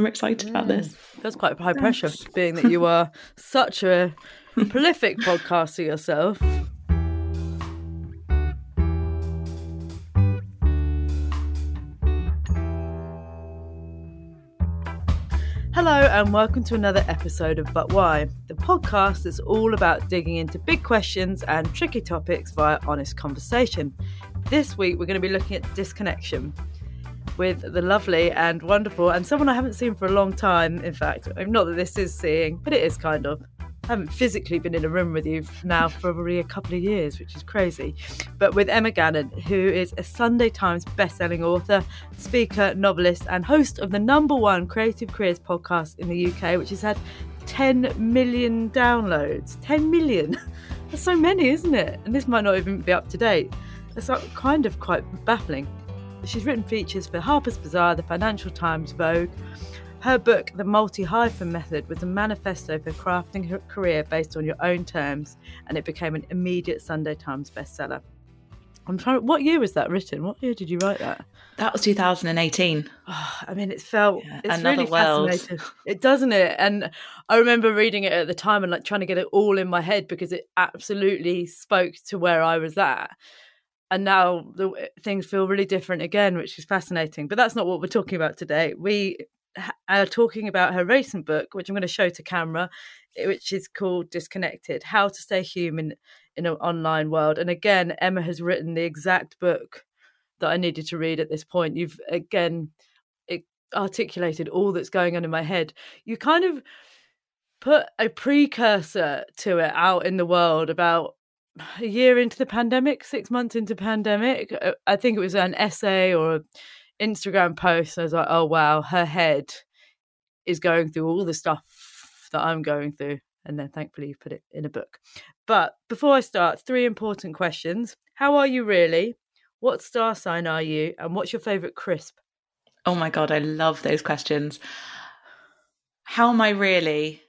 I'm excited about this. Mm. That's quite high pressure, being that you are such a prolific podcaster yourself. Hello, and welcome to another episode of But Why, the podcast that's all about digging into big questions and tricky topics via honest conversation. This week, we're going to be looking at disconnection with the lovely and wonderful, and someone I haven't seen for a long time, in fact. Not that this is seeing, but it is kind of. I haven't physically been in a room with you now for probably a couple of years, which is crazy. But with Emma Gannon, who is a Sunday Times bestselling author, speaker, novelist, and host of the number one Creative Careers podcast in the UK, which has had 10 million downloads. 10 million! That's so many, isn't it? And this might not even be up to date. That's uh, kind of quite baffling. She's written features for Harper's Bazaar, the Financial Times, Vogue. Her book, The Multi Hyphen Method, was a manifesto for crafting her career based on your own terms, and it became an immediate Sunday Times bestseller. I'm trying. What year was that written? What year did you write that? That was 2018. Oh, ah, I mean, it felt yeah, it's another really world. fascinating. It doesn't it? And I remember reading it at the time and like trying to get it all in my head because it absolutely spoke to where I was at and now the, things feel really different again, which is fascinating. But that's not what we're talking about today. We are talking about her recent book, which I'm going to show to camera, which is called Disconnected How to Stay Human in an Online World. And again, Emma has written the exact book that I needed to read at this point. You've again articulated all that's going on in my head. You kind of put a precursor to it out in the world about a year into the pandemic, six months into pandemic. Uh, I think it was an essay or an Instagram post. I was like, oh wow, her head is going through all the stuff that I'm going through. And then thankfully you put it in a book. But before I start, three important questions. How are you really? What star sign are you? And what's your favourite crisp? Oh my God, I love those questions. How am I really?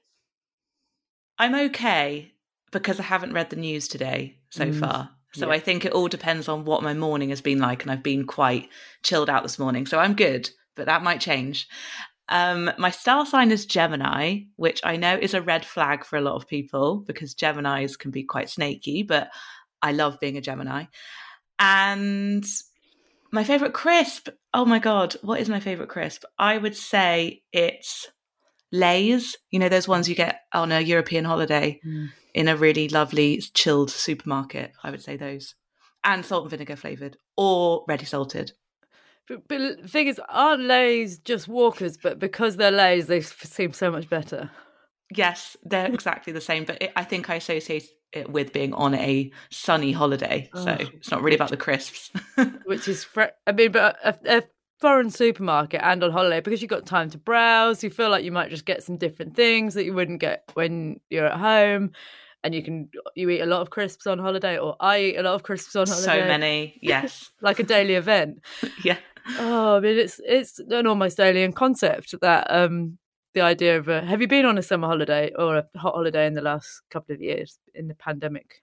I'm okay because I haven't read the news today so mm. far. So yeah. I think it all depends on what my morning has been like. And I've been quite chilled out this morning. So I'm good, but that might change. Um, my star sign is Gemini, which I know is a red flag for a lot of people because Geminis can be quite snaky, but I love being a Gemini. And my favorite crisp, oh my God, what is my favorite crisp? I would say it's Lay's, you know, those ones you get on a European holiday. Mm in a really lovely chilled supermarket. I would say those, and salt and vinegar flavored or ready salted. But, but the thing is, aren't Lay's just Walkers? But because they're Lay's, they seem so much better. Yes, they're exactly the same. But it, I think I associate it with being on a sunny holiday. So oh. it's not really about the crisps. which is, I mean, but a, a foreign supermarket and on holiday because you've got time to browse. You feel like you might just get some different things that you wouldn't get when you're at home and you can you eat a lot of crisps on holiday or i eat a lot of crisps on holiday. so many yes. Like a daily event. Yeah. Oh i mean it's it's an almost alien concept that um the idea of a have you been on a summer holiday or a hot holiday in the last couple of years in the pandemic?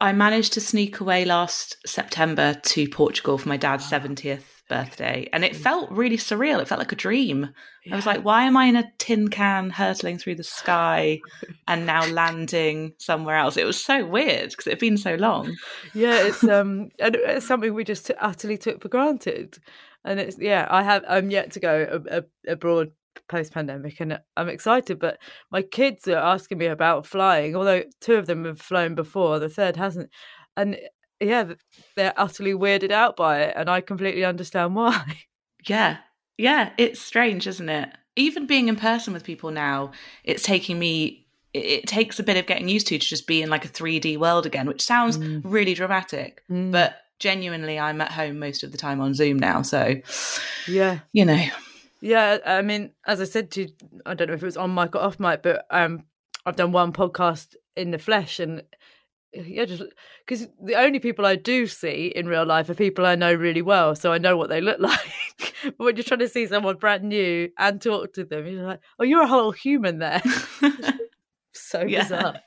I managed to sneak away last september to portugal for my dad's 70th birthday and it felt really surreal. It felt like a dream. Yeah. i was like why am i in a tin can hurtling through the sky and now landing somewhere else? It was so weird because it had been so long. Yeah it's um it's something we just utterly took for granted. And it's yeah i have i'm yet to go ab- ab- abroad post pandemic, and I'm excited. But my kids are asking me about flying, although two of them have flown before, the third hasn't, and yeah, they're utterly weirded out by it, and I completely understand why. Yeah, yeah, it's strange, isn't it? Even being in person with people now, it's taking me. It, takes a bit of getting used to to just be in like a 3D world again, which sounds mm. really dramatic, mm. but genuinely, I'm at home most of the time on Zoom now. So, yeah, you know, yeah. I mean, as I said to you, I don't know if it was on mic or off mic, but um, I've done one podcast in the flesh, and yeah, just because the only people I do see in real life are people I know really well, so I know what they look like. but when you're trying to see someone brand new and talk to them, you're like, oh, you're a whole human there. so yeah. bizarre.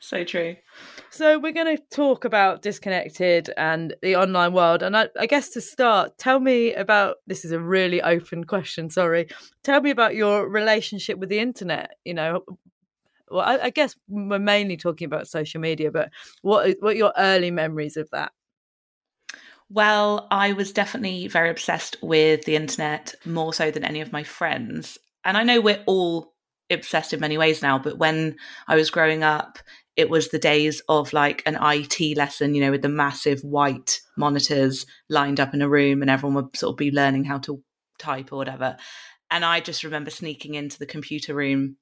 so true. So we're going to talk about disconnected and the online world, and I, I guess to start, tell me about. This is a really open question. Sorry. Tell me about your relationship with the internet. You know, well, I, I, guess we're mainly talking about social media, but what what are your early memories of that? Well, I was definitely very obsessed with the internet more so than any of my friends. And I know we're all obsessed in many ways now, but when I was growing up, it was the days of like an IT lesson, you know, with the massive white monitors lined up in a room and everyone would sort of be learning how to type or whatever. And I just remember sneaking into the computer room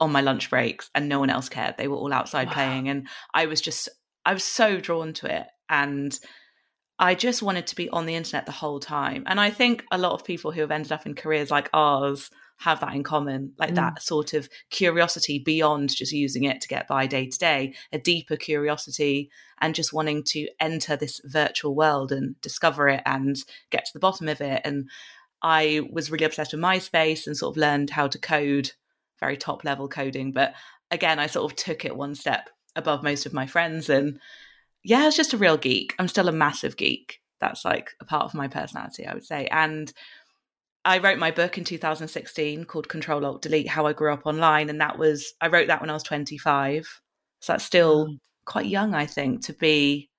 on my lunch breaks and no one else cared. They were all outside wow. playing and I was just I was so drawn to it and I just wanted to be on the internet the whole time. And I think a lot of people who have ended up in careers like ours have that in common, like mm. that sort of curiosity beyond just using it to get by day to day, a deeper curiosity and just wanting to enter this virtual world and discover it and get to the bottom of it. And I was really obsessed with MySpace and sort of learned how to code very top level coding. But again, I sort of took it one step above most of my friends. And yeah, I was just a real geek. I'm still a massive geek. That's like a part of my personality, I would say. And I wrote my book in 2016 called Control Alt Delete How I Grew Up Online. And that was, I wrote that when I was 25. So that's still mm. quite young, I think, to be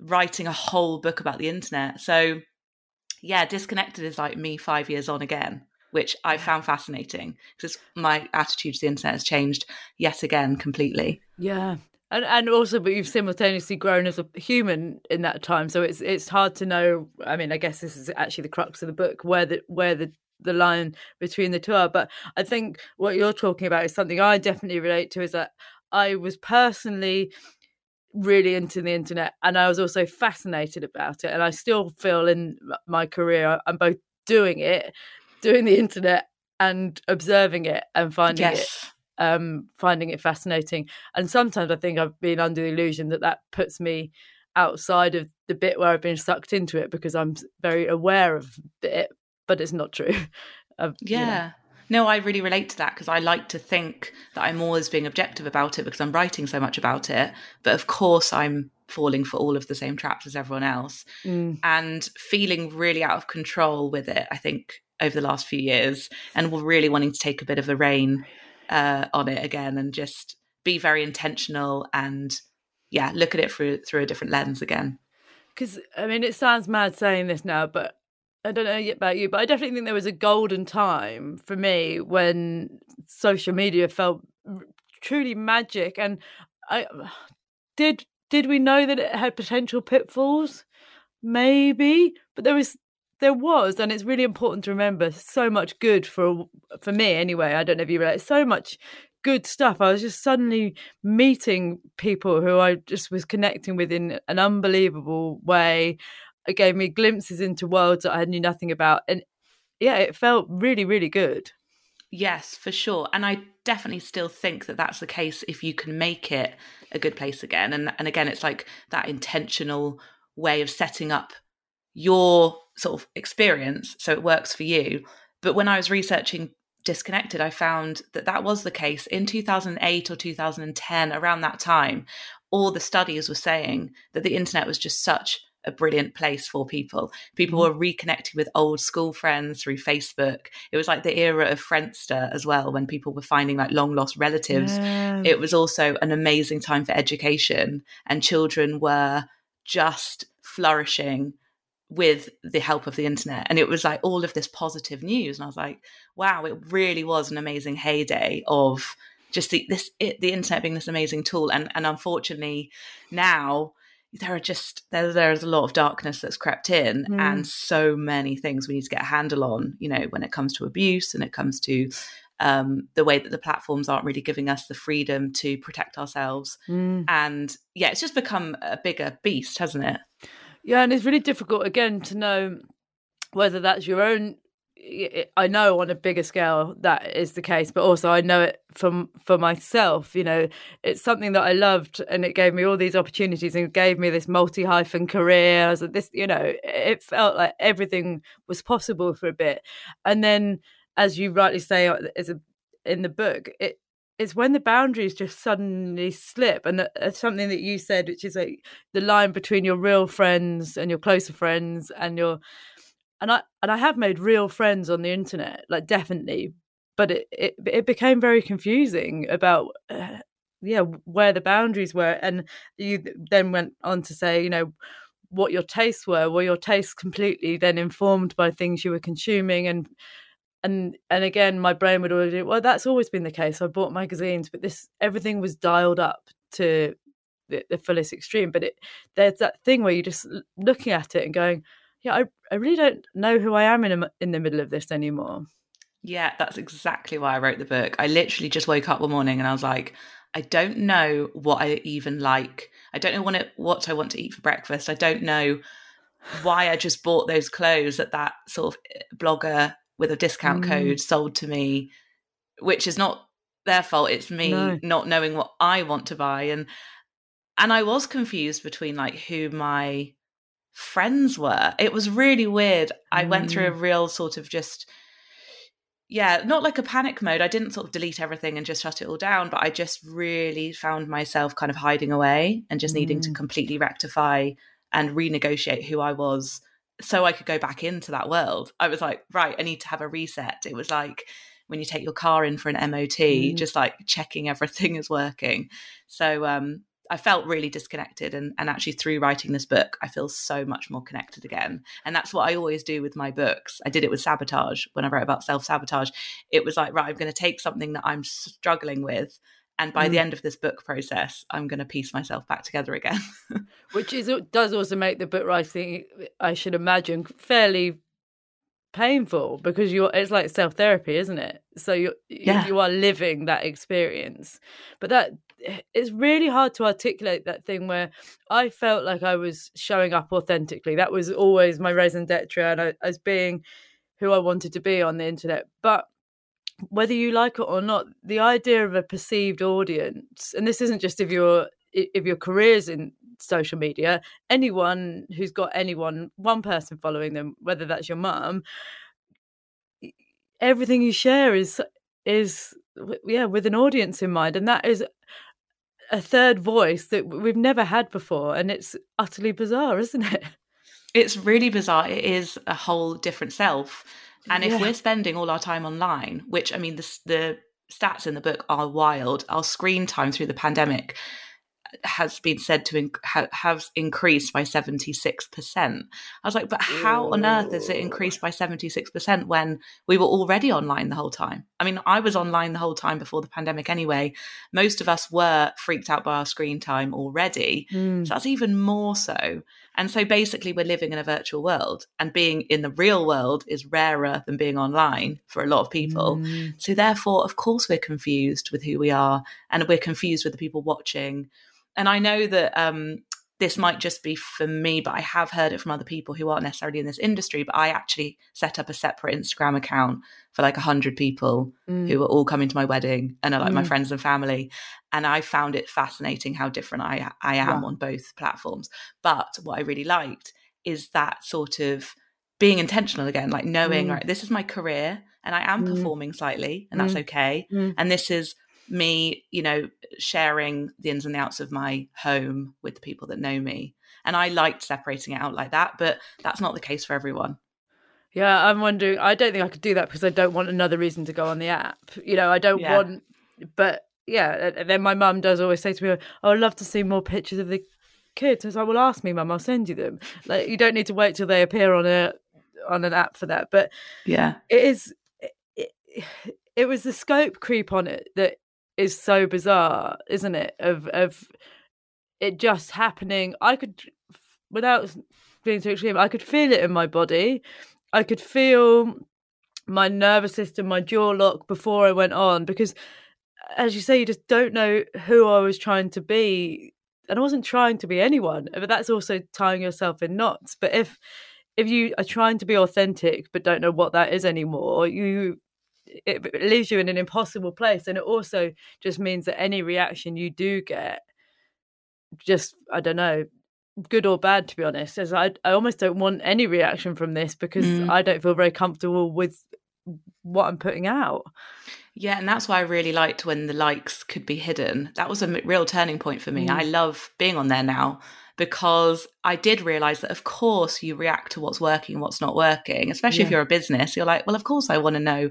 writing a whole book about the internet. So yeah, Disconnected is like me five years on again which I found fascinating because my attitude to the internet has changed yet again completely. Yeah. And, and also, but you've simultaneously grown as a human in that time, so it's it's hard to know. I mean, I guess this is actually the crux of the book, where the where the the line between the two are. But I think what you're talking about is something I definitely relate to. Is that I was personally really into the internet and I was also fascinated about it. And I still feel in my career I'm both doing it doing the internet and observing it and finding yes. it um finding it fascinating and sometimes i think i've been under the illusion that that puts me outside of the bit where i've been sucked into it because i'm very aware of it but it's not true uh, yeah you know. No, I really relate to that because I like to think that I'm always being objective about it because I'm writing so much about it. But of course, I'm falling for all of the same traps as everyone else mm. and feeling really out of control with it. I think over the last few years, and we're really wanting to take a bit of a rein uh, on it again and just be very intentional and yeah, look at it through through a different lens again. Because I mean, it sounds mad saying this now, but I don't know about you, but I definitely think there was a golden time for me when social media felt truly magic. And I did did we know that it had potential pitfalls? Maybe, but there was there was, and it's really important to remember, so much good for for me anyway. I don't know if you realize so much good stuff. I was just suddenly meeting people who I just was connecting with in an unbelievable way. It gave me glimpses into worlds that I knew nothing about, and yeah, it felt really, really good. Yes, for sure. And I definitely still think that that's the case if you can make it a good place again. And and again, it's like that intentional way of setting up your sort of experience so it works for you but when i was researching disconnected i found that that was the case in 2008 or 2010 around that time all the studies were saying that the internet was just such a brilliant place for people. People mm-hmm. were reconnecting with old school friends through Facebook. It was like the era of Friendster as well, when people were finding like long lost relatives. Yeah. It was also an amazing time for education, and children were just flourishing with the help of the internet. And it was like all of this positive news. And I was like, wow, it really was an amazing heyday of just the this it, the internet being this amazing tool. And and unfortunately now there are just there, there's a lot of darkness that's crept in mm. and so many things we need to get a handle on, you know, when it comes to abuse and it comes to um, the way that the platforms aren't really giving us the freedom to protect ourselves. Mm. And yeah, it's just become a bigger beast, hasn't it? Yeah, and it's really difficult again to know whether that's your own I know on a bigger scale that is the case, but also I know it from for myself. You know, it's something that I loved, and it gave me all these opportunities, and gave me this multi hyphen career. Like, this, you know, it felt like everything was possible for a bit, and then, as you rightly say, as uh, a, in the book, it it's when the boundaries just suddenly slip and uh, something that you said which is like the line between your real friends and your closer friends and your and i and i have made real friends on the internet like definitely but it it, it became very confusing about uh, yeah where the boundaries were and you then went on to say you know what your tastes were were your tastes completely then informed by things you were consuming and and and again my brain would already well that's always been the case. I bought magazines but this everything was dialed up to the, the fullest extreme. But it there's that thing where you're just looking at it and going yeah i, I really don't know who i am in a, in the middle of this anymore. Yeah that's exactly why i wrote the book. I literally just woke up one morning and i was like i don't know what i even like. I don't know what, what i want to eat for breakfast. I don't know why i just bought those clothes that that sort of eh, blogger with a discount mm. code sold to me, which is not their fault. It's me no. not knowing what I want to buy. And and I was confused between like who my friends were. It was really weird. Mm. I went through a mm. real sort of just yeah, not like a panic mode. I didn't sort of delete everything and just shut it all down, but I just really found myself kind of hiding away and just mm. needing to mm. completely rectify and renegotiate who I was so I could go back into that world. I was like, right, I need to have a reset. It was like when you take your car in for an MOT, mm. just like checking everything is working. So um, I felt really disconnected. And, and actually, through writing this book, I feel so much more connected again. And that's what I always do with my books. I did it with sabotage when I wrote about self sabotage. It was like, right, I'm going to take something that I'm struggling with and by mm. the end of this book process i'm going to piece myself back together again. Which is does also make the book writing i should imagine fairly painful because you're it's like self therapy isn't it? So you yeah. you are living that experience. But that it's really hard to articulate that thing where i felt like i was showing up authentically. That was always my raison d'etre and I, as being who i wanted to be on the internet. But whether you like it or not, the idea of a perceived audience, and this isn't just if your if your career's in social media, anyone who's got anyone, one person following them, whether that's your mum, everything you share is is yeah with an audience in mind, and that is a third voice that we've never had before, and it's utterly bizarre, isn't it? It's really bizarre. It is a whole different self and if we're spending all our time online, which I mean, the, the stats in the book are wild, our screen time through the pandemic has been said to inc- ha- have increased by 76%. I was like, but how on earth is it increased by 76% when we were already online the whole time? I mean, I was online the whole time before the pandemic anyway. Most of us were freaked out by our screen time already. Mm. So that's even more so. And so basically, we're living in a virtual world, and being in the real world is rarer than being online for a lot of people. Mm. So, therefore, of course, we're confused with who we are, and we're confused with the people watching and I know that um, this might just be for me, but I have heard it from other people who aren't necessarily in this industry. But I actually set up a separate Instagram account for like a hundred people mm. who were all coming to my wedding and are like mm. my friends and family. And I found it fascinating how different I I am yeah. on both platforms. But what I really liked is that sort of being intentional again, like knowing, mm. right, this is my career and I am mm. performing slightly, and that's mm. okay. Mm. And this is me, you know, sharing the ins and the outs of my home with the people that know me. And I liked separating it out like that, but that's not the case for everyone. Yeah, I'm wondering. I don't think I could do that because I don't want another reason to go on the app. You know, I don't yeah. want. But yeah, and then my mum does always say to me, oh, "I'd love to see more pictures of the kids. I was like, well, ask me, mum. I'll send you them. Like, you don't need to wait till they appear on a on an app for that. But yeah, it is. It, it was the scope creep on it that is so bizarre, isn't it? Of of it just happening. I could, without being too extreme, I could feel it in my body. I could feel my nervous system, my jaw lock before I went on because, as you say, you just don't know who I was trying to be, and I wasn't trying to be anyone. But that's also tying yourself in knots. But if if you are trying to be authentic but don't know what that is anymore, you it, it leaves you in an impossible place, and it also just means that any reaction you do get, just I don't know, good or bad to be honest as i i almost don't want any reaction from this because mm. i don't feel very comfortable with what i'm putting out yeah and that's why i really liked when the likes could be hidden that was a real turning point for me mm. i love being on there now because i did realize that of course you react to what's working and what's not working especially yeah. if you're a business you're like well of course i want to know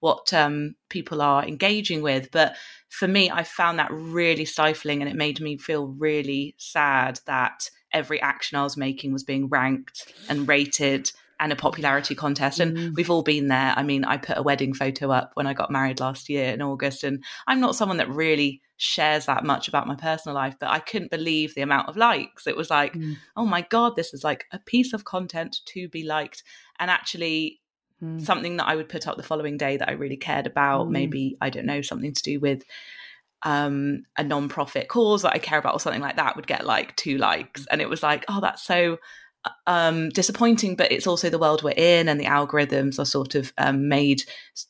what um, people are engaging with but for me i found that really stifling and it made me feel really sad that every action I was making was being ranked and rated and a popularity contest. And mm. we've all been there. I mean, I put a wedding photo up when I got married last year in August, and I'm not someone that really shares that much about my personal life, but I couldn't believe the amount of likes. It was like, mm. oh my God, this is like a piece of content to be liked. And actually, mm. something that I would put up the following day that I really cared about, mm. maybe, I don't know, something to do with um, a non-profit cause that I care about or something like that would get like two likes. And it was like, oh, that's so uh, um, disappointing, but it's also the world we're in, and the algorithms are sort of um, made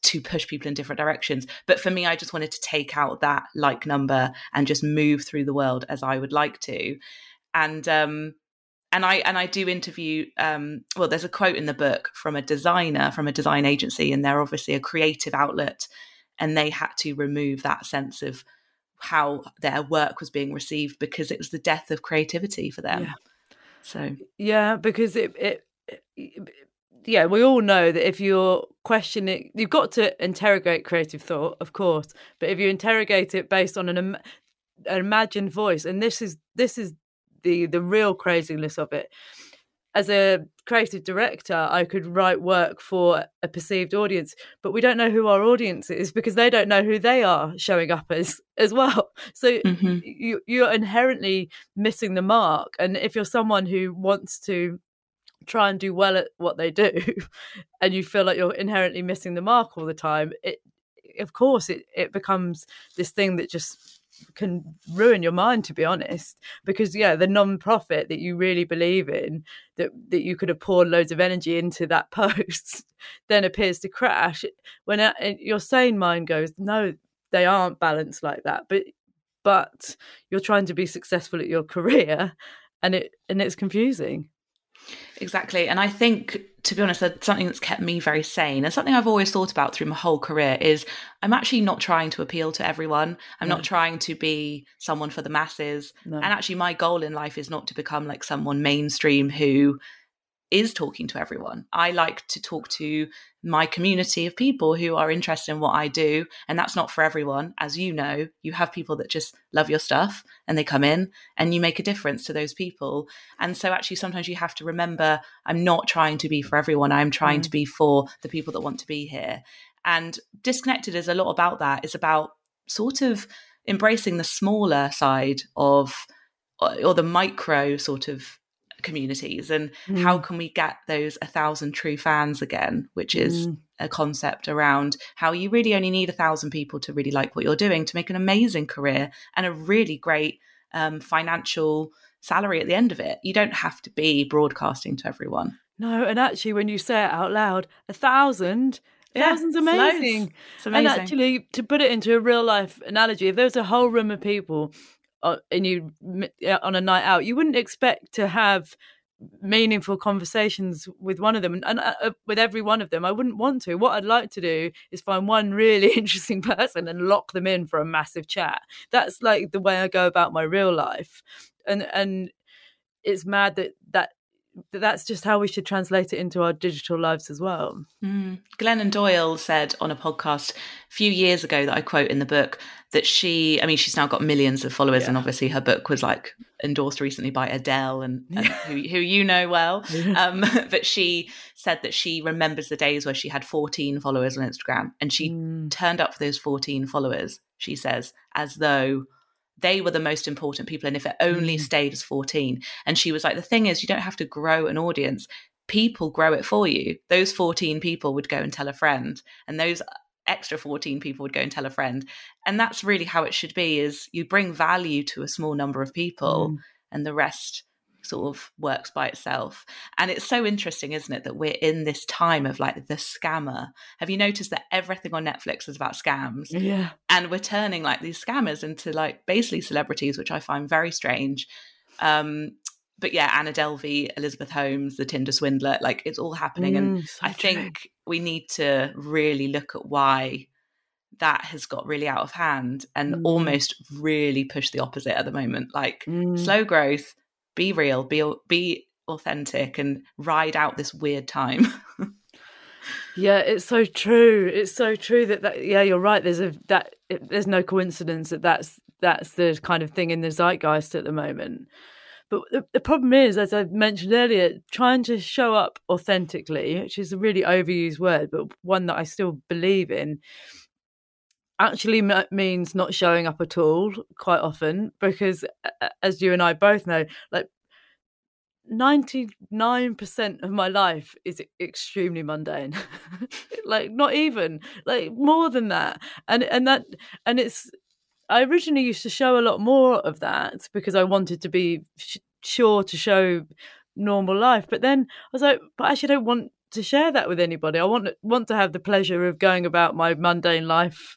to push people in different directions. But for me, I just wanted to take out that like number and just move through the world as I would like to. And um, and I and I do interview. Um, well, there's a quote in the book from a designer from a design agency, and they're obviously a creative outlet, and they had to remove that sense of how their work was being received because it was the death of creativity for them. Yeah. So yeah, because it, it, it yeah, we all know that if you're questioning, you've got to interrogate creative thought, of course. But if you interrogate it based on an, an imagined voice, and this is this is the the real craziness of it, as a creative director, I could write work for a perceived audience, but we don't know who our audience is because they don't know who they are showing up as as well. So mm-hmm. you you're inherently missing the mark. And if you're someone who wants to try and do well at what they do, and you feel like you're inherently missing the mark all the time, it of course it it becomes this thing that just can ruin your mind to be honest because yeah the non-profit that you really believe in that that you could have poured loads of energy into that post then appears to crash. When uh, your sane mind goes no they aren't balanced like that but but you're trying to be successful at your career and it and it's confusing Exactly. And I think, to be honest, something that's kept me very sane and something I've always thought about through my whole career is I'm actually not trying to appeal to everyone. I'm no. not trying to be someone for the masses. No. And actually, my goal in life is not to become like someone mainstream who is talking to everyone. I like to talk to my community of people who are interested in what I do. And that's not for everyone. As you know, you have people that just love your stuff and they come in and you make a difference to those people. And so, actually, sometimes you have to remember I'm not trying to be for everyone, I'm trying mm. to be for the people that want to be here. And disconnected is a lot about that, it's about sort of embracing the smaller side of or the micro sort of communities and mm. how can we get those a thousand true fans again which is mm. a concept around how you really only need a thousand people to really like what you're doing to make an amazing career and a really great um, financial salary at the end of it you don't have to be broadcasting to everyone no and actually when you say it out loud a thousand yeah, Thousands amazing. It's amazing. And actually, to put it into a real life analogy, if there's a whole room of people and you on a night out, you wouldn't expect to have meaningful conversations with one of them and, and uh, with every one of them. I wouldn't want to. What i'd like to do is find one really interesting person and lock them in for a massive chat. That's like the way i go about my real life. And and it's mad that that that's just how we should translate it into our digital lives as well. Mm. Glennon Doyle said on a podcast a few years ago that I quote in the book that she, I mean, she's now got millions of followers, yeah. and obviously her book was like endorsed recently by Adele and, and who, who, you know well. Um, but she said that she remembers the days where she had 14 followers on Instagram and she mm. turned up for those 14 followers, she says, as though they were the most important people and if it only mm. stayed as 14 and she was like the thing is you don't have to grow an audience people grow it for you those 14 people would go and tell a friend and those extra 14 people would go and tell a friend and that's really how it should be is you bring value to a small number of people mm. and the rest sort of works by itself. And it's so interesting, isn't it, that we're in this time of like the scammer. Have you noticed that everything on Netflix is about scams? Yeah. And we're turning like these scammers into like basically celebrities, which I find very strange. Um, but yeah, Anna Delvey, Elizabeth Holmes, the Tinder swindler, like it's all happening. Mm, and so I true. think we need to really look at why that has got really out of hand and mm. almost really push the opposite at the moment. Like mm. slow growth, be real, be be authentic, and ride out this weird time. yeah, it's so true. It's so true that, that yeah, you're right. There's a that it, there's no coincidence that that's that's the kind of thing in the zeitgeist at the moment. But the, the, problem is, as I mentioned earlier, trying to show up authentically, which is a really overused word, but one that I still believe in, actually means not showing up at all quite often because as you and I both know like 99% of my life is extremely mundane. Like not even like more than that. And and that and it's I originally used to show a lot more of that because I wanted to be sh- sure to show normal life. But then I was like but I actually don't want to share that with anybody. I want want to have the pleasure of going about my mundane life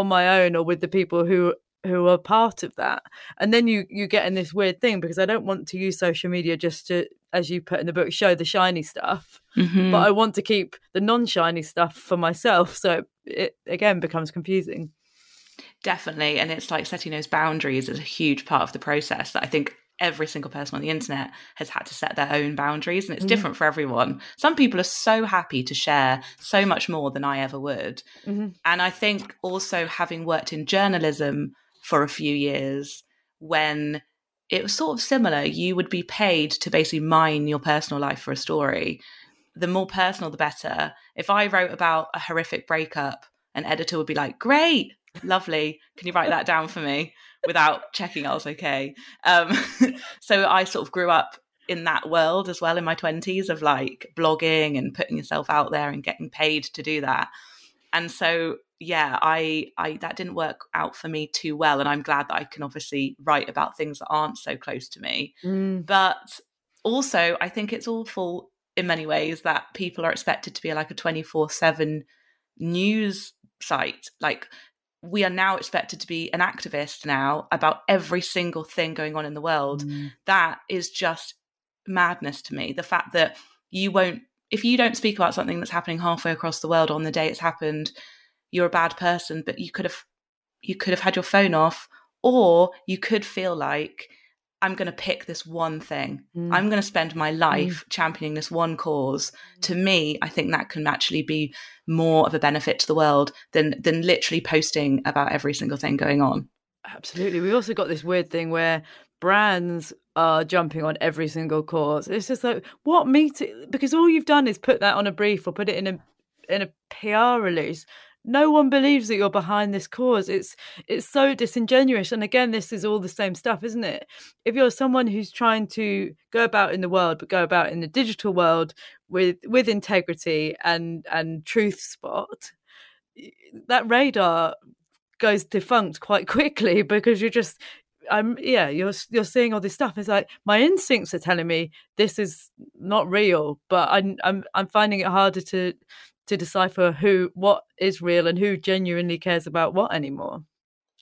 on my own or with the people who who are part of that. And then you you get in this weird thing because i don't want to use social media just to as you put in the book show the shiny stuff mm-hmm. but i want to keep the non-shiny stuff for myself. So it again becomes confusing. Definitely. And it's like setting those boundaries is a huge part of the process that i think every single person on the internet has had to set their own boundaries and it's mm. different for everyone. Some people are so happy to share so much more than I ever would. Mm-hmm. And I think also having worked in journalism for a few years when it was sort of similar, you would be paid to basically mine your personal life for a story. The more personal, the better. If I wrote about a horrific breakup, an editor would be like, Great, lovely. Can you write that down for me? Without checking I was okay. Um, so I sort of grew up in that world as well in my 20s of like blogging and putting yourself out there and getting paid to do that. And so yeah, I I that didn't work out for me too well and I'm glad that I can obviously write about things that aren't so close to me. Mm. But also I think it's awful in many ways that people are expected to be like a 24/7 news site like we are now expected to be an activist now about every single thing going on in the world. Mm. That is just madness to me. The fact that you won't, if you don't speak about something that's happening halfway across the world on the day it's happened, you're a bad person. But you could have, you could have had your phone off, or you could feel like I'm going to pick this one thing. Mm. I'm going to spend my mm. life mm. championing this one cause. To me, I think that can actually be more of a benefit to the world than than literally posting about every single thing going on. Absolutely. We've also got this weird thing where brands are jumping on every single cause. It's just like what meeting because all you've done is put that on a brief or put it in a in a PR release no one believes that you're behind this cause. It's it's so disingenuous. And again this is all the same stuff isn't it? If you're someone who's trying to go about in the world but go about in the digital world with with integrity and and truth spot that radar goes defunct quite quickly because you're just I'm yeah, you're you're seeing all this stuff. It's like my instincts are telling me this is not real, but I'm I'm I'm finding it harder to to decipher who what is real and who genuinely cares about what anymore.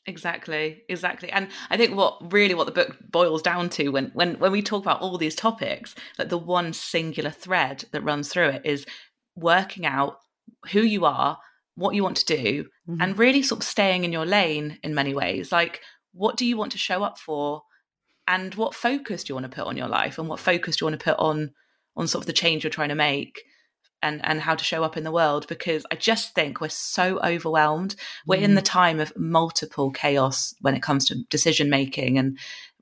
Exactly exactly. And i think what really what the book boils down to when when when we talk about all these topics like the one singular thread that runs through it is working out who you are what you want to do mm-hmm. and really sort of staying in your lane in many ways. Like what do you want to show up for? And what focus do you want to put on your life? And what focus do you want to put on on sort of the change you're trying to make and and how to show up in the world because I just think we're so overwhelmed. We're mm. in the time of multiple chaos when it comes to decision making and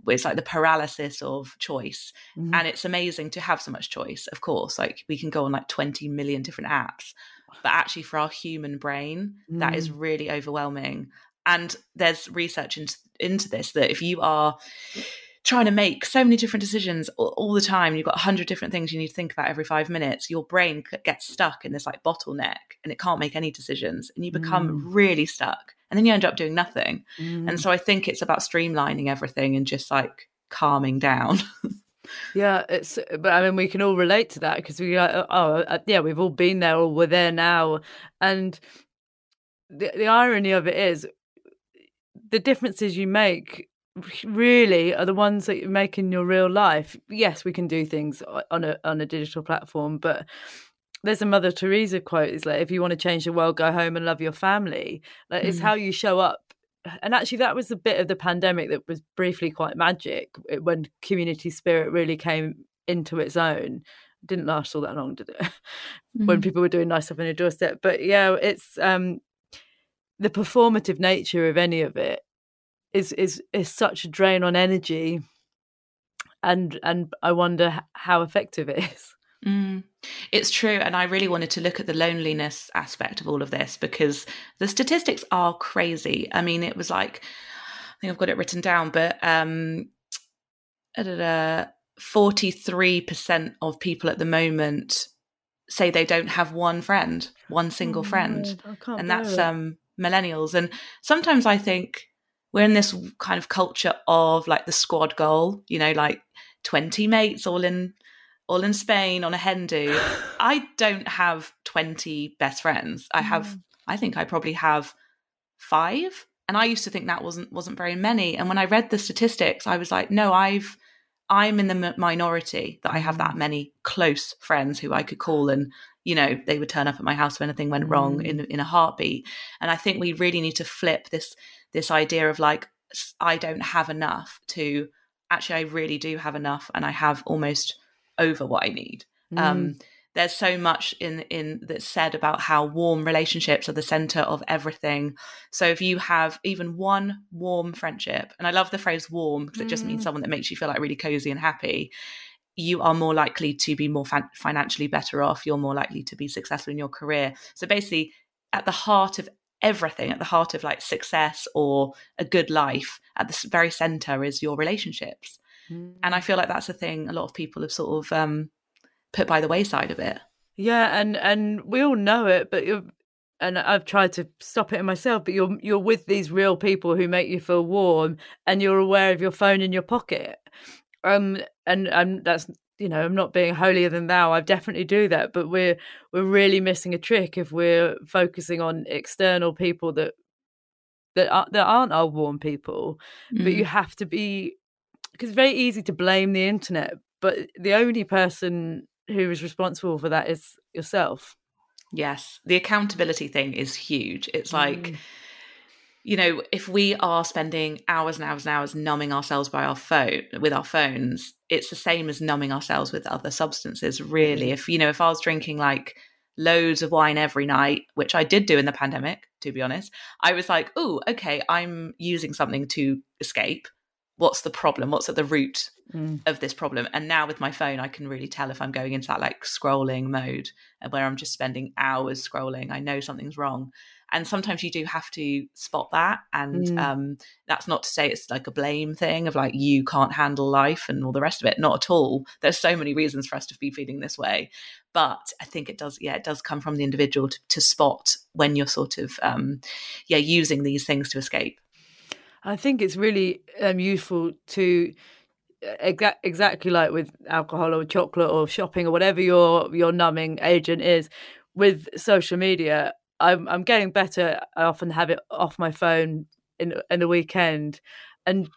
it's like the paralysis of choice. Mm. And it's amazing to have so much choice, of course. Like we can go on like 20 million different apps, but actually for our human brain, mm. that is mm. really overwhelming. And there's research into, into this that if you are trying to make so many different decisions all, all the time. You've got a hundred different things you need to think about every five minutes. Your brain gets stuck in this like bottleneck and it can't make any decisions and you become mm. really stuck and then you end up doing nothing. Mm. And so I think it's about streamlining everything and just like calming down. yeah, it's, but I mean, we can all relate to that because we, are, oh, uh, yeah, we've all been there or we're there now. And the, the irony of it is the differences you make really are the ones that you make in your real life. Yes, we can do things on a on a digital platform, but there's a Mother Teresa quote: "Is like if you want to change the world, go home and love your family." Like mm. it's how you show up. And actually, that was the bit of the pandemic that was briefly quite magic when community spirit really came into its own. It didn't last all that long, did it? Mm. when people were doing nice stuff on your doorstep. But yeah, it's um, the performative nature of any of it is is is such a drain on energy and and i wonder how effective it is. Mm, it's true and i really wanted to look at the loneliness aspect of all of this because the statistics are crazy. I mean it was like i think i've got it written down but um 43% of people at the moment say they don't have one friend one single oh, friend and that's um millennials. And sometimes i think we're in this kind of culture of like the squad goal, you know, like 20 mates all in all in Spain on a hen do. I don't have 20 best friends. I have mm. I think I probably have 5 and I used to think that wasn't wasn't very many and when I read the statistics I was like no I've I'm in the minority that I have that mm. many close friends who I could call and you know they would turn up at my house if anything went wrong mm. in in a heartbeat and I think we really need to flip this this idea of like I don't have enough to actually I really do have enough and I have almost over what I need. Mm. Um, there's so much in in that's said about how warm relationships are the center of everything. So if you have even one warm friendship, and I love the phrase warm because it just means mm. someone that makes you feel like really cozy and happy, you are more likely to be more financially better off. You're more likely to be successful in your career. So basically, at the heart of everything at the heart of like success or a good life at the very center is your relationships mm. and i feel like that's a thing a lot of people have sort of um, put by the wayside a bit yeah and and we all know it but you're and I've tried to stop it in myself, but you're you're with these real people who make you feel warm, and you're aware of your phone in your pocket. Um, and and that's you know, I'm not being holier than thou. I definitely do that, but we're we're really missing a trick if we're focusing on external people that that are, that aren't our warm people. Mm. But you mm. have to be because it's very easy to blame the internet, but the only person who is responsible for that is yourself. Yes, the accountability thing is huge. It's like. Mm you know, if we are spending hours and hours and hours numbing ourselves by our phone with our phones, it's the same as numbing ourselves with other substances, really. Mm. If, you know, if I was drinking like loads of wine every night, which I did do in the pandemic, to be honest, I was like, oh, okay, I'm using something to escape. What's the problem? What's at the root mm. of this problem? And now with my phone, I can really tell if I'm going into that like scrolling mode where I'm just spending hours scrolling. I know something's wrong and sometimes you do have to spot that and mm. um, that's not to say it's like a blame thing of like you can't handle life and all the rest of it not at all there's so many reasons for us to be feeling this way but i think it does yeah it does come from the individual to, to spot when you're sort of um, yeah using these things to escape i think it's really um, useful to uh, exactly like with alcohol or chocolate or shopping or whatever your your numbing agent is with social media I'm I'm getting better. I often have it off my phone in in the weekend, and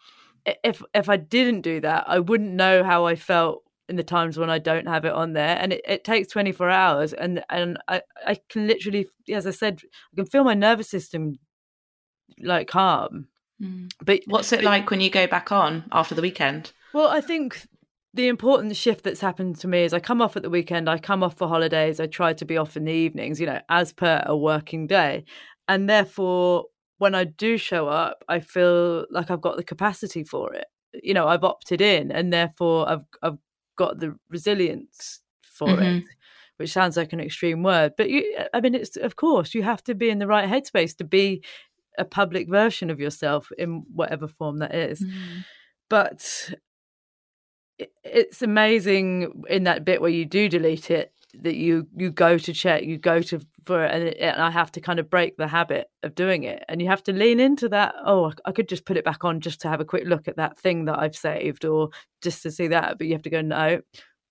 if if I didn't do that, I wouldn't know how I felt in the times when I don't have it on there. And it, it takes 24 hours, and and I I can literally, as I said, I can feel my nervous system like calm. Mm. But what's it but, like when you go back on after the weekend? Well, I think the important shift that's happened to me is I come off at the weekend, I come off for holidays, I try to be off in the evenings, you know, as per a working day. And therefore, when I do show up, I feel like I've got the capacity for it. You know, I've opted in and therefore I've I've got the resilience for mm-hmm. it which sounds like an extreme word but you i mean it's of course you have to be in the right headspace to be a public version of yourself in whatever form that is. Mm. but it's amazing in that bit where you do delete it that you you go to check you go to for it and, it, and, i have to kind of break the habit of doing it. And you have to lean into that oh i could just put it back on just to have a quick look at that thing that i've saved or just to see that but you have to go no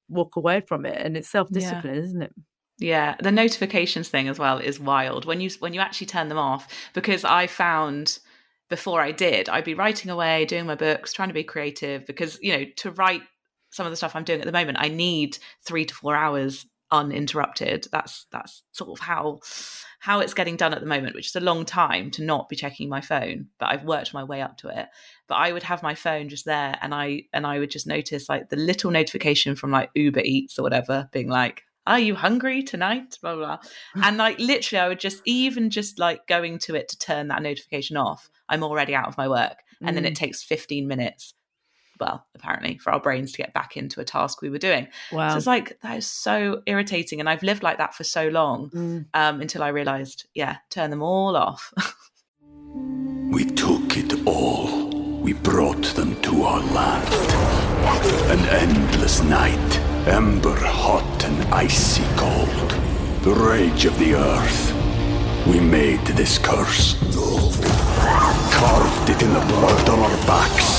walk away from it. And it's self-discipline yeah. isn't it? Yeah. The notifications thing as well is wild. When you when you actually turn them off because i found before i did i'd be writing away doing my books trying to be creative because you know to write some of the stuff I'm doing at the moment, I need three to four hours uninterrupted. That's that's sort of how how it's getting done at the moment, which is a long time to not be checking my phone. But I've worked my way up to it. But I would have my phone just there, and I and I would just notice like the little notification from like Uber Eats or whatever, being like, "Are you hungry tonight?" Blah blah. blah. and like literally, I would just even just like going to it to turn that notification off. I'm already out of my work, and mm. then it mm. takes 15 minutes well, apparently, for our brains to get back into a task we were doing. Wow. So it's like, that is so irritating. And I've lived like that for so long mm. um, until I realized, yeah, turn them all off. we took it all. We brought them to our land. An endless night, ember hot and icy cold. The rage of the earth. We made this curse. Carved it in the blood on our backs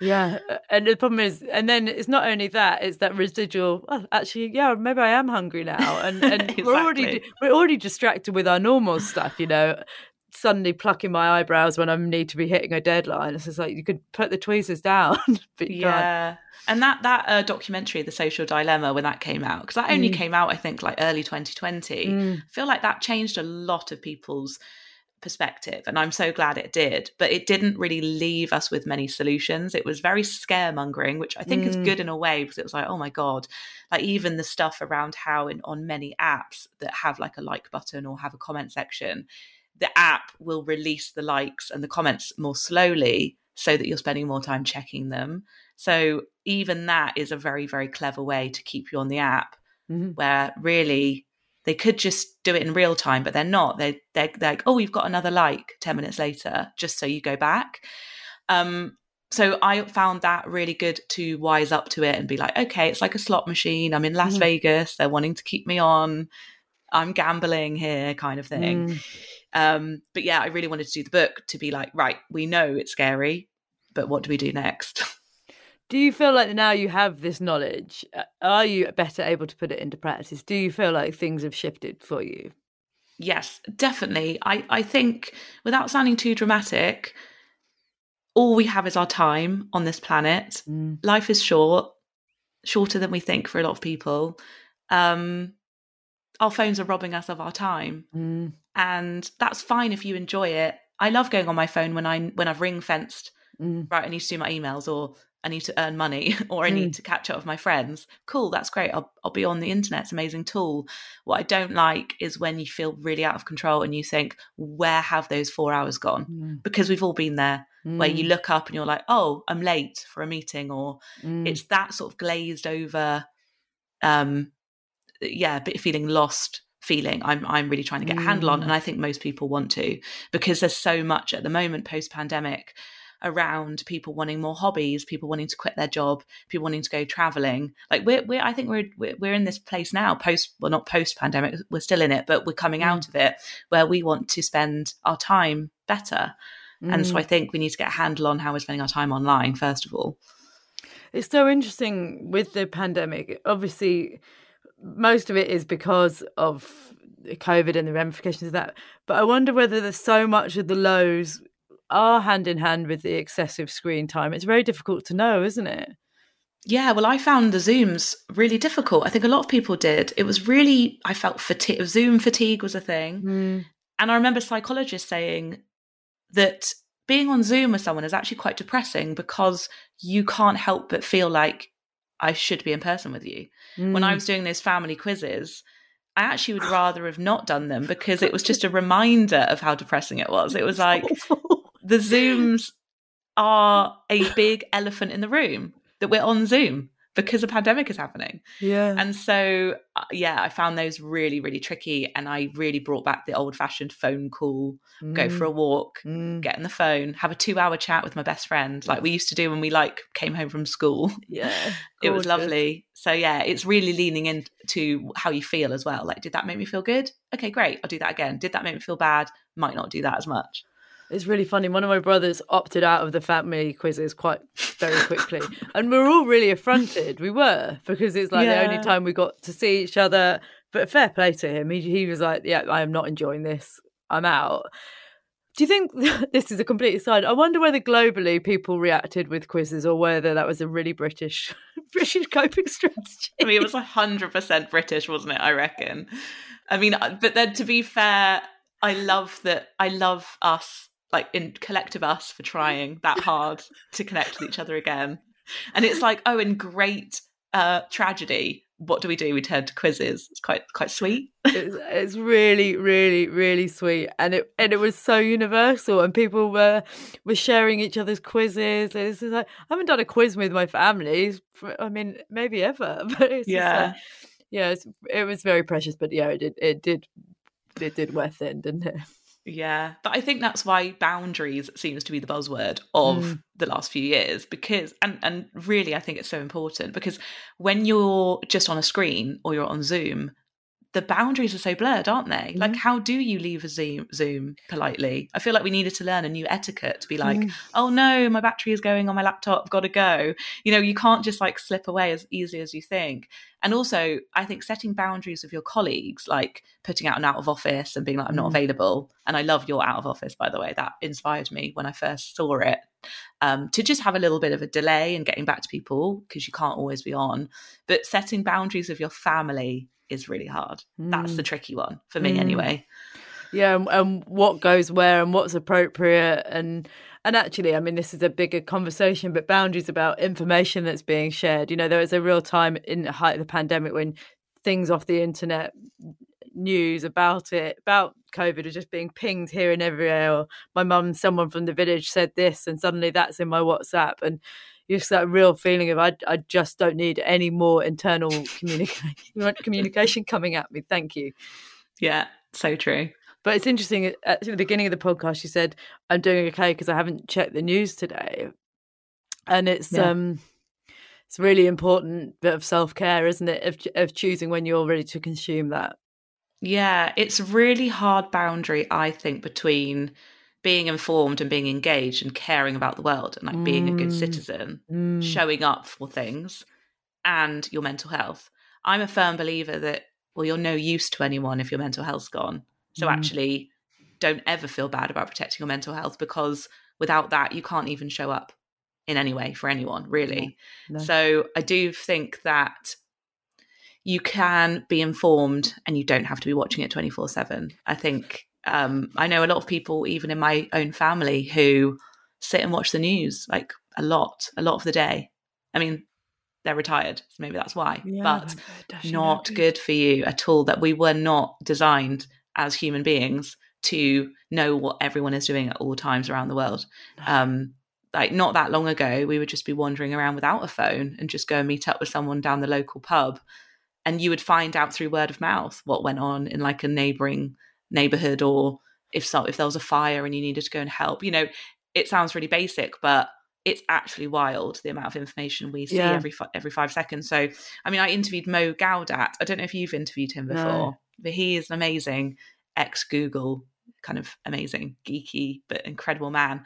Yeah, and the problem is, and then it's not only that; it's that residual. Well, actually, yeah, maybe I am hungry now, and and exactly. we're already we're already distracted with our normal stuff, you know. Suddenly plucking my eyebrows when I need to be hitting a deadline. It's just like you could put the tweezers down, but yeah. And that that uh, documentary, The Social Dilemma, when that came out, because that only mm. came out, I think, like early 2020. Mm. I feel like that changed a lot of people's perspective and i'm so glad it did but it didn't really leave us with many solutions it was very scaremongering which i think mm. is good in a way because it was like oh my god like even the stuff around how in on many apps that have like a like button or have a comment section the app will release the likes and the comments more slowly so that you're spending more time checking them so even that is a very very clever way to keep you on the app mm-hmm. where really they could just do it in real time, but they're not. They they're, they're like, oh, we've got another like ten minutes later, just so you go back. Um, so I found that really good to wise up to it and be like, okay, it's like a slot machine. I'm in Las mm. Vegas. They're wanting to keep me on. I'm gambling here, kind of thing. Mm. Um, but yeah, I really wanted to do the book to be like, right, we know it's scary, but what do we do next? Do you feel like now you have this knowledge, uh, are you better able to put it into practice? Do you feel like things have shifted for you? Yes, definitely. I, I think without sounding too dramatic, all we have is our time on this planet. Mm. Life is short, shorter than we think for a lot of people. Um, our phones are robbing us of our time, mm. and that's fine if you enjoy it. I love going on my phone when I when I've ring fenced. Mm. Right, I need to do my emails, or I need to earn money or I need mm. to catch up with my friends. Cool, that's great. I'll, I'll be on the internet. It's an amazing tool. What I don't like is when you feel really out of control and you think, where have those four hours gone? Mm. Because we've all been there mm. where you mm. look up and you're like, oh, I'm late for a meeting, or mm. it's that sort of glazed over, um, yeah, bit feeling lost feeling I'm I'm really trying to get a handle on and. I think most people want to because there's so much at the moment post pandemic around people wanting more hobbies, people wanting to quit their job, people wanting to go traveling. Like we're, we're I think we're, we're, we're in this place now, post, well, not post pandemic, we're still in it, but we're coming mm. out of it where we want to spend our time better. Mm. And so mm. I think we need to get a handle on how we're spending our time online, first of all. It's so interesting with the pandemic. Obviously, most of it is because of COVID and the ramifications of that. But I wonder whether there's so much of the lows are hand in hand with the excessive screen time. It's very difficult to know, isn't it? Yeah, well, I found the Zooms really difficult. I think a lot of people did. It was really, I felt fatigue, Zoom fatigue was a thing. Mm. And I remember psychologists saying that being on Zoom with someone is actually quite depressing because you can't help but feel like I should be in person with you. Mm. When I mm. was doing those family quizzes, I actually would rather have not done them because it was just a reminder of how depressing it was. It was like the Zooms are a big elephant in the room that we're on Zoom because a pandemic is happening. Yeah. And so, uh, yeah, I found those really, really tricky. And I really brought back the old fashioned phone call, mm. go for a mm. walk, mm. get on the phone, have a two hour chat with my best friend, like we used to do when we like came home from school. Yeah. it was lovely. So, yeah, it's really leaning into how you feel as well. Like, did that make me feel good? Okay, great. I'll do that again. Did that make me feel bad? Might not do that as much. It's really funny. One of my brothers opted out of the family quizzes quite very quickly. and we are all really affronted. We were, because it's like yeah. the only time we got to see each other. But fair play to him. He, he was like, Yeah, I am not enjoying this. I'm out. Do you think this is a complete aside? I wonder whether globally people reacted with quizzes or whether that was a really British British coping strategy. I mean, it was hundred percent British, wasn't it? I reckon. I mean, uh, but then to be fair, I love that. I love us like in collective us for trying that hard to connect with each other again. And it's like, oh, in great uh, tragedy, what do we do? We turn to quizzes. It's quite quite sweet. it's, it's, really, really, really sweet, and it and it was so universal. And people were were sharing each other's quizzes. It's like I haven't done a quiz with my family. For, I mean, maybe ever, but yeah, like, yeah, it was very precious. But yeah, it did it did it did wear thin, didn't it? Yeah, but I think that's why boundaries seems to be the buzzword of mm. the last few years because and and really I think it's so important because when you're just on a screen or you're on Zoom, the boundaries are so blurred, aren't they? Mm. Like, mm-hmm. how do you leave a Zoom Zoom politely? I feel like we needed to learn a new etiquette to be like, mm. oh no, my battery is going on my laptop, got to go. You know, you can't just like slip away as easily as you think. And also, I think setting boundaries with your colleagues, like putting out an out of office and being like, I'm not mm. available. And I love your out of office, by the way. That inspired me when I first saw it. Um, to just have a little bit of a delay in getting back to people because you can't always be on. But setting boundaries with your family is really hard. Mm. That's the mm. tricky one for me, mm. anyway. Yeah, and, and, what goes where and what's appropriate and and actually, I mean, this is a bigger conversation, but boundaries about information that's being shared. You know, there was a real time in the height of the pandemic when things off the internet, news about it, about COVID, are just being pinged here and everywhere. Or my mum, someone from the village said this, and suddenly that's in my WhatsApp, and just that real feeling of I, I just don't need any more internal communication communication coming at me. Thank you. Yeah, so true. But it's interesting. At the beginning of the podcast, you said I'm doing okay because I haven't checked the news today, and it's yeah. um, it's really important bit of self care, isn't it? Of of choosing when you're ready to consume that. Yeah, it's really hard boundary, I think, between being informed and being engaged and caring about the world and like being a good mm. citizen, mm. showing up for things and your mental health. I'm a firm believer that, well, you're no use to anyone if your mental health's gone. So mm. actually, don't ever feel bad about protecting your mental health because without that, you can't even show up in any way for anyone, really. No. So I do think that you can be informed and you don't have to be watching it 24 7. I think um, I know a lot of people, even in my own family, who sit and watch the news like a lot, a lot of the day. I mean, they're retired, so maybe that's why, yeah, but not good for you at all. That we were not designed as human beings to know what everyone is doing at all times around the world. Um, like not that long ago, we would just be wandering around without a phone and just go and meet up with someone down the local pub, and you would find out through word of mouth what went on in like a neighboring neighborhood or if so if there was a fire and you needed to go and help you know it sounds really basic, but it's actually wild the amount of information we see yeah. every every five seconds. So, I mean, I interviewed Mo Gawdat. I don't know if you've interviewed him before, no. but he is an amazing ex Google kind of amazing, geeky but incredible man.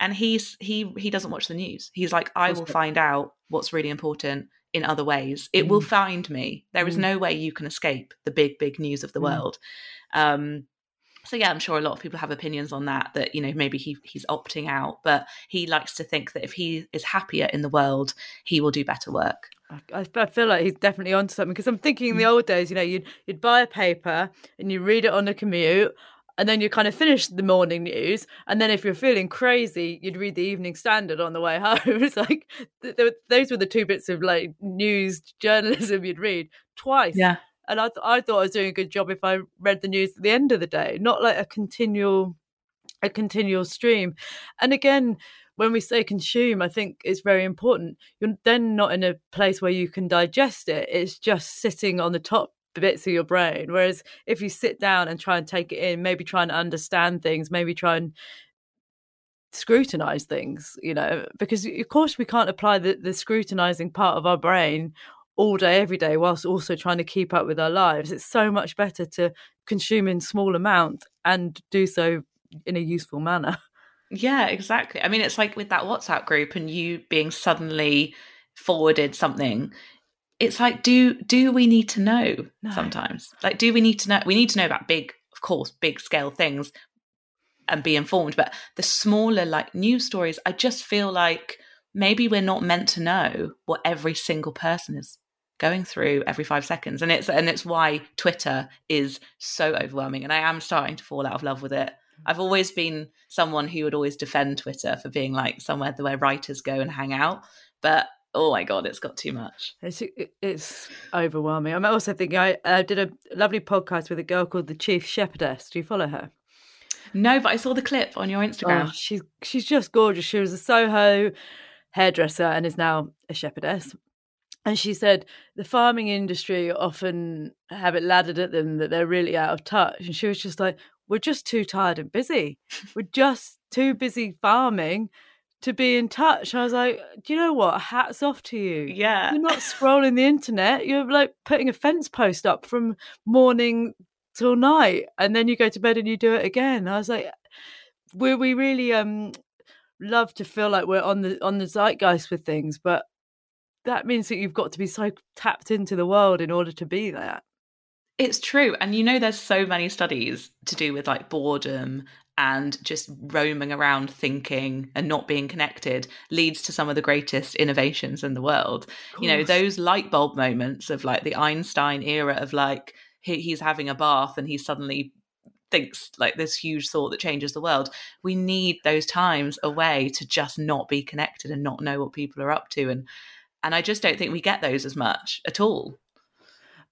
And he's he he doesn't watch the news. He's like, I will find out what's really important in other ways. It mm. will find me. There is mm. no way you can escape the big, big news of the mm. world. Um, so yeah, I'm sure a lot of people have opinions on that. That you know maybe he he's opting out, but he likes to think that if he is happier in the world, he will do better work. I, I feel like he's definitely onto something because I'm thinking in the mm. old days, you know, you'd you'd buy a paper and you read it on the commute, and then you kind of finish the morning news and then if you're feeling crazy you'd read the evening standard on the way home it's like th- th- those were the two bits of like news journalism you'd read twice yeah and I, th- I thought i was doing a good job if i read the news at the end of the day not like a continual a continual stream and again when we say consume, I think it's very important. You're then not in a place where you can digest it. It's just sitting on the top bits of your brain. Whereas if you sit down and try and take it in, maybe try and understand things, maybe try and scrutinize things, you know, because of course we can't apply the, the scrutinizing part of our brain all day, every day, whilst also trying to keep up with our lives. It's so much better to consume in small amount and do so in a useful manner. Yeah, exactly. I mean, it's like with that WhatsApp group and you being suddenly forwarded something it's like do do we need to know no. sometimes like do we need to know we need to know about big of course big scale things and be informed but the smaller like news stories i just feel like maybe we're not meant to know what every single person is going through every 5 seconds and it's and it's why twitter is so overwhelming and i am starting to fall out of love with it I've always been someone who would always defend Twitter for being like somewhere where writers go and hang out. But oh my god, it's got too much. It's it's overwhelming. I'm also thinking I, I did a lovely podcast with a girl called the Chief Shepherdess. Do you follow her? No, but I saw the clip on your Instagram. Oh, she's she's just gorgeous. She was a Soho hairdresser and is now a shepherdess. And she said the farming industry often have it laddered at them that they're really out of touch. And she was just like, "We're just too tired and busy. We're just too busy farming." To be in touch. I was like, do you know what? Hats off to you. Yeah. You're not scrolling the internet. You're like putting a fence post up from morning till night and then you go to bed and you do it again. I was like, we we really um love to feel like we're on the on the zeitgeist with things, but that means that you've got to be so tapped into the world in order to be that. It's true. And you know, there's so many studies to do with like boredom and just roaming around thinking and not being connected leads to some of the greatest innovations in the world. You know, those light bulb moments of like the Einstein era of like he, he's having a bath and he suddenly thinks like this huge thought that changes the world. We need those times away to just not be connected and not know what people are up to and and I just don't think we get those as much at all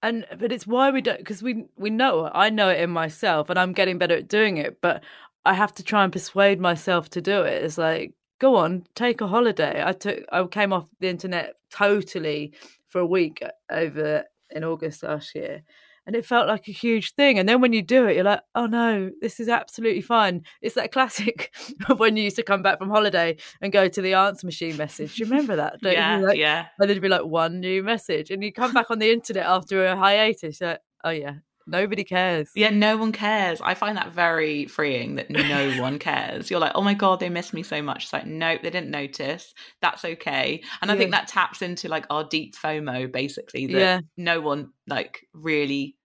and but it's why we don't because we we know it. I know it in myself, and I'm getting better at doing it. But I have to try and persuade myself to do it. It's like, go on, take a holiday. I took, I came off the internet totally for a week over in August last year, and it felt like a huge thing. And then when you do it, you're like, oh no, this is absolutely fine. It's that classic of when you used to come back from holiday and go to the answer machine message. Do you remember that? Don't yeah, you? Like, yeah. And there'd be like one new message, and you come back on the internet after a hiatus. Like, oh yeah, Nobody cares. Yeah, no one cares. I find that very freeing that no one cares. You're like, oh my God, they missed me so much. It's like, nope, they didn't notice. That's okay. And yeah. I think that taps into like our deep FOMO, basically, that yeah. no one like really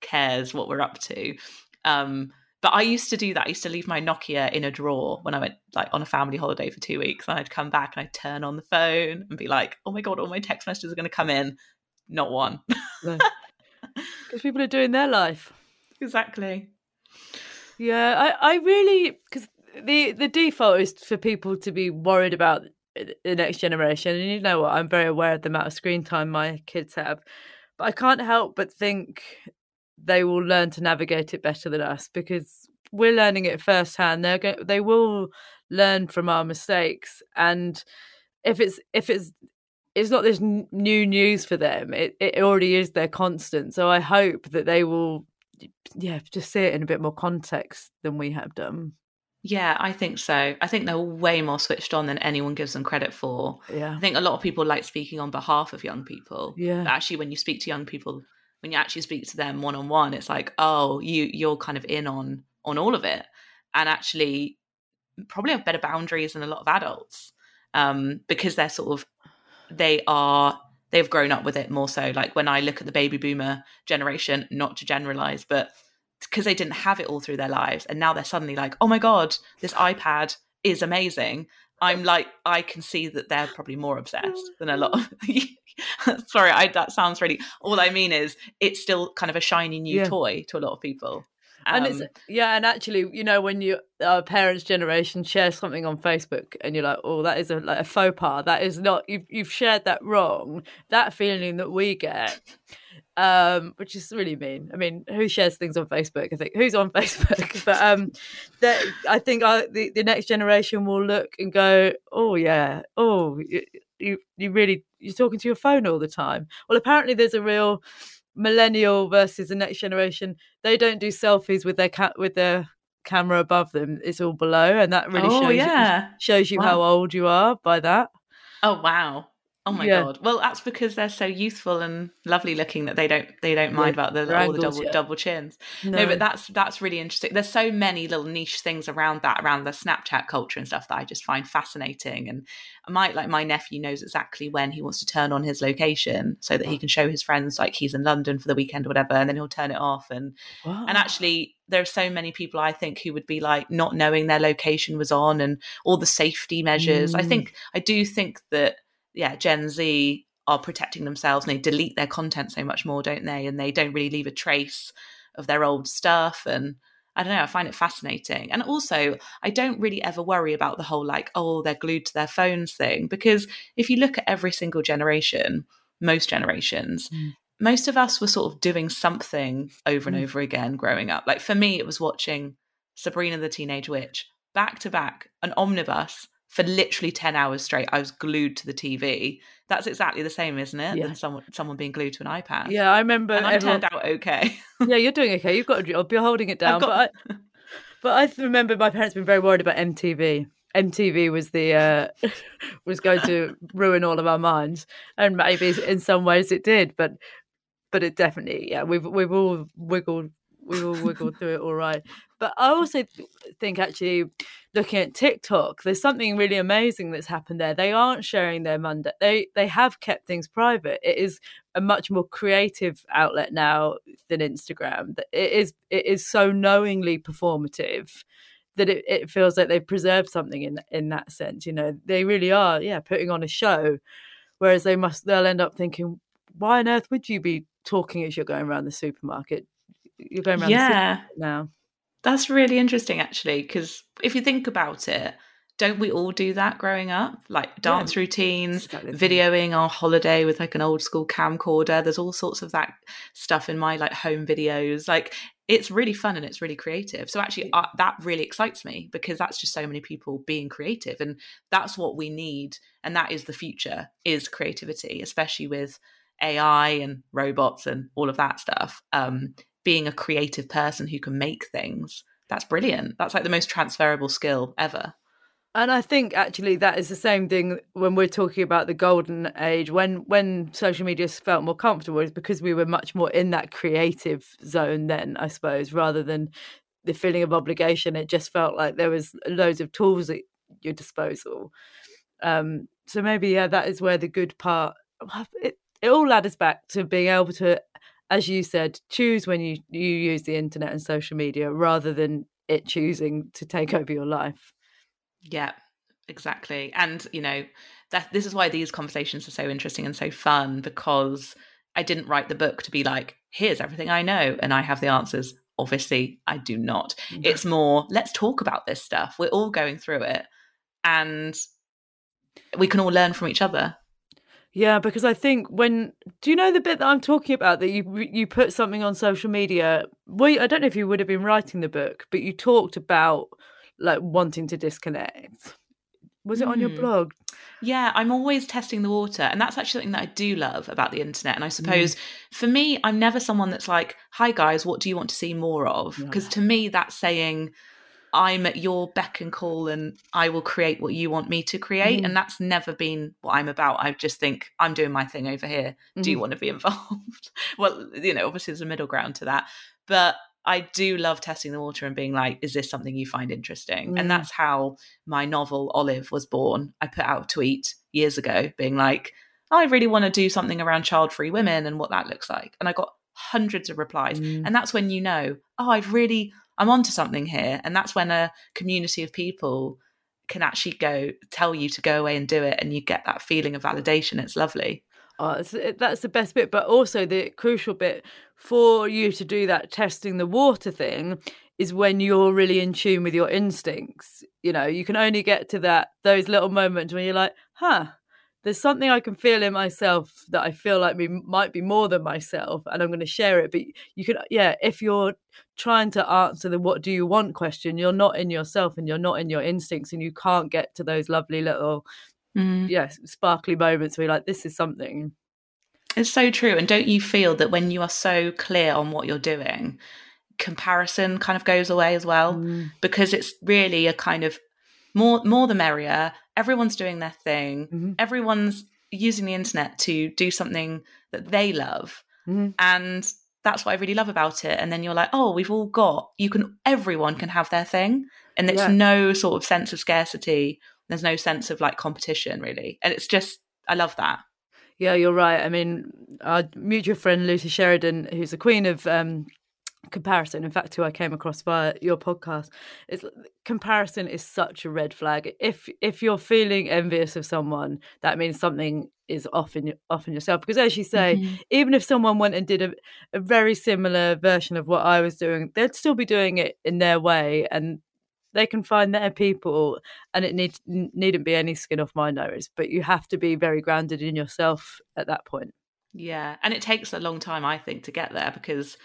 cares what we're up to. Um, but I used to do that. I used to leave my Nokia in a drawer when I went like on a family holiday for two weeks. And I'd come back and I'd turn on the phone and be like, oh my God, all my text messages are going to come in. Not one. because people are doing their life. Exactly. Yeah, I, I really because the the default is for people to be worried about the next generation, and you know what? I'm very aware of the amount of screen time my kids have, but I can't help but think they will learn to navigate it better than us because we're learning it firsthand. They're go- they will learn from our mistakes, and if it's if it's it's not this n- new news for them. It it already is their constant. So I hope that they will, yeah, just see it in a bit more context than we have done. Yeah, I think so. I think they're way more switched on than anyone gives them credit for. Yeah. I think a lot of people like speaking on behalf of young people. Yeah. But actually, when you speak to young people, when you actually speak to them one on one, it's like, oh, you you're kind of in on on all of it, and actually probably have better boundaries than a lot of adults um, because they're sort of they are they've grown up with it more so. Like when I look at the baby boomer generation, not to generalize, but because they didn't have it all through their lives and now they're suddenly like oh my god this ipad is amazing i'm like i can see that they're probably more obsessed than a lot of sorry I, that sounds really all i mean is it's still kind of a shiny new yeah. toy to a lot of people um, and it's um, yeah and actually you know when you our parents generation share something on facebook and you're like oh that is a, like a faux pas that is not you've, you've shared that wrong that feeling that we get um, which is really mean. I mean, who shares things on Facebook? I think who's on Facebook, but um, that I think I, the the next generation will look and go, oh yeah, oh you, you you really you're talking to your phone all the time. Well, apparently there's a real millennial versus the next generation. They don't do selfies with their cat with their camera above them. It's all below, and that really oh, shows yeah. you, shows you wow. how old you are by that. Oh wow! Oh my yeah. god! Well, that's because they're so youthful and lovely looking that they don't they don't mind yeah, about the all the double yeah. double chins. No. no. but that's that's really interesting. There's so many little niche things around that around the Snapchat culture and stuff that I just find fascinating. And might like my nephew knows exactly when he wants to turn on his location so that he can show his friends like he's in London for the weekend or whatever, and then he'll turn it off. And wow. and actually, there are so many people I think who would be like not knowing their location was on and all the safety measures. Mm. I think I do think that yeah, Gen Z are protecting themselves and they delete their content so much more, don't they? And they don't really leave a trace of their old stuff. And I don't know, I find it fascinating. And also, I don't really ever worry about the whole like, oh, they're glued to their phones thing. Because if you look at every single generation, most generations, mm. most of us were sort of doing something over and mm. over again growing up. Like for me, it was watching Sabrina the Teenage Witch back to back, an omnibus for literally 10 hours straight i was glued to the tv that's exactly the same isn't it yeah. than someone someone being glued to an ipad. Yeah i remember and everyone... i turned out okay. Yeah you're doing okay. You've got a job. You're holding it down. got... but I, but i remember my parents being very worried about mtv MTV was the uh, was going to ruin all of our minds, and maybe in some ways it did, but but it definitely yeah we've we've all wiggled we all wiggled through it all right. But I also think actually looking at TikTok, there's something really amazing that's happened there. They aren't sharing their Monday. They they have kept things private. It is a much more creative outlet now than Instagram. It is it is so knowingly performative that it, it feels like they've preserved something in in that sense. You know, they really are, yeah, putting on a show. Whereas they must they'll end up thinking, why on earth would you be talking as you're going around the supermarket? You're going around yeah. now. That's really interesting, actually, because if you think about it, don't we all do that growing up? Like dance yeah, routines, exactly. videoing our holiday with like an old school camcorder. There's all sorts of that stuff in my like home videos. Like it's really fun and it's really creative. So actually, uh, that really excites me because that's just so many people being creative, and that's what we need. And that is the future: is creativity, especially with AI and robots and all of that stuff. Um, being a creative person who can make things that's brilliant. That's like the most transferable skill ever. And i think actually that is the same thing when we're talking about the golden age when when social media felt more comfortable is because we were much more in that creative zone then i suppose rather than the feeling of obligation. It just felt like there was loads of tools at your disposal. Um so maybe yeah that is where the good part it, it all ladders back to being able to as you said, choose when you, you use the internet and social media rather than it choosing to take over your life. Yeah, exactly. And, you know, that this is why these conversations are so interesting and so fun because I didn't write the book to be like, here's everything I know and I have the answers. Obviously, I do not. It's more, let's talk about this stuff. We're all going through it and we can all learn from each other. Yeah, because I think when do you know the bit that I'm talking about that you you put something on social media? Well, I don't know if you would have been writing the book, but you talked about like wanting to disconnect. Was it mm. on your hmm. blog? Yeah, I'm always testing the water. And that's actually something that I do love about the internet. And I suppose mm. for me, I'm never someone that's like, hi guys, what do you want to see more of? Because to me, that's saying, I'm at your beck and call and I will create what you want me to create. Mm. And that's never been what I'm about. I just think I'm doing my thing over here. Mm. Do you mm-hmm. want to be involved? well, you know, obviously there's a middle ground to that. But I do love testing the water and being like, is this something you find interesting? Mm. And that's how my novel Olive was born. I put out a tweet years ago being like, I really want to do something around child free women and what that looks like. And I got hundreds of replies. Mm. And that's when you know, oh, I've really, I'm onto something here. And that's when a community of people can actually go tell you to go away and do it. And you get that feeling of validation. It's lovely. Oh, that's the best bit. But also, the crucial bit for you to do that testing the water thing is when you're really in tune with your instincts. You know, you can only get to that, those little moments when you're like, huh, there's something I can feel in myself that I feel like me might be more than myself, and I'm going to share it. But you can, yeah, if you're trying to answer the "what do you want" question, you're not in yourself and you're not in your instincts, and you can't get to those lovely little, mm. yes, yeah, sparkly moments where you're like, "This is something." It's so true, and don't you feel that when you are so clear on what you're doing, comparison kind of goes away as well, mm. because it's really a kind of more more the merrier. Everyone's doing their thing. Mm-hmm. everyone's using the internet to do something that they love. Mm-hmm. and that's what i really love about it. And then you're like oh we've all got you can everyone can have their thing. And there's yeah. no sort of sense of scarcity. There's no sense of like competition really. And it's just i love that. Yeah you're right. I mean our mutual friend lucy sheridan who's the queen of um, comparison in fact who i came across via your podcast is comparison is such a red flag. If if you're feeling envious of someone that means something is off in off in yourself. Because as you say mm-hmm. even if someone went and did a, a very similar version of what i was doing they'd still be doing it in their way and they can find their people and it need, needn't be any skin off my nose. But you have to be very grounded in yourself at that point. Yeah and it takes a long time i think to get there because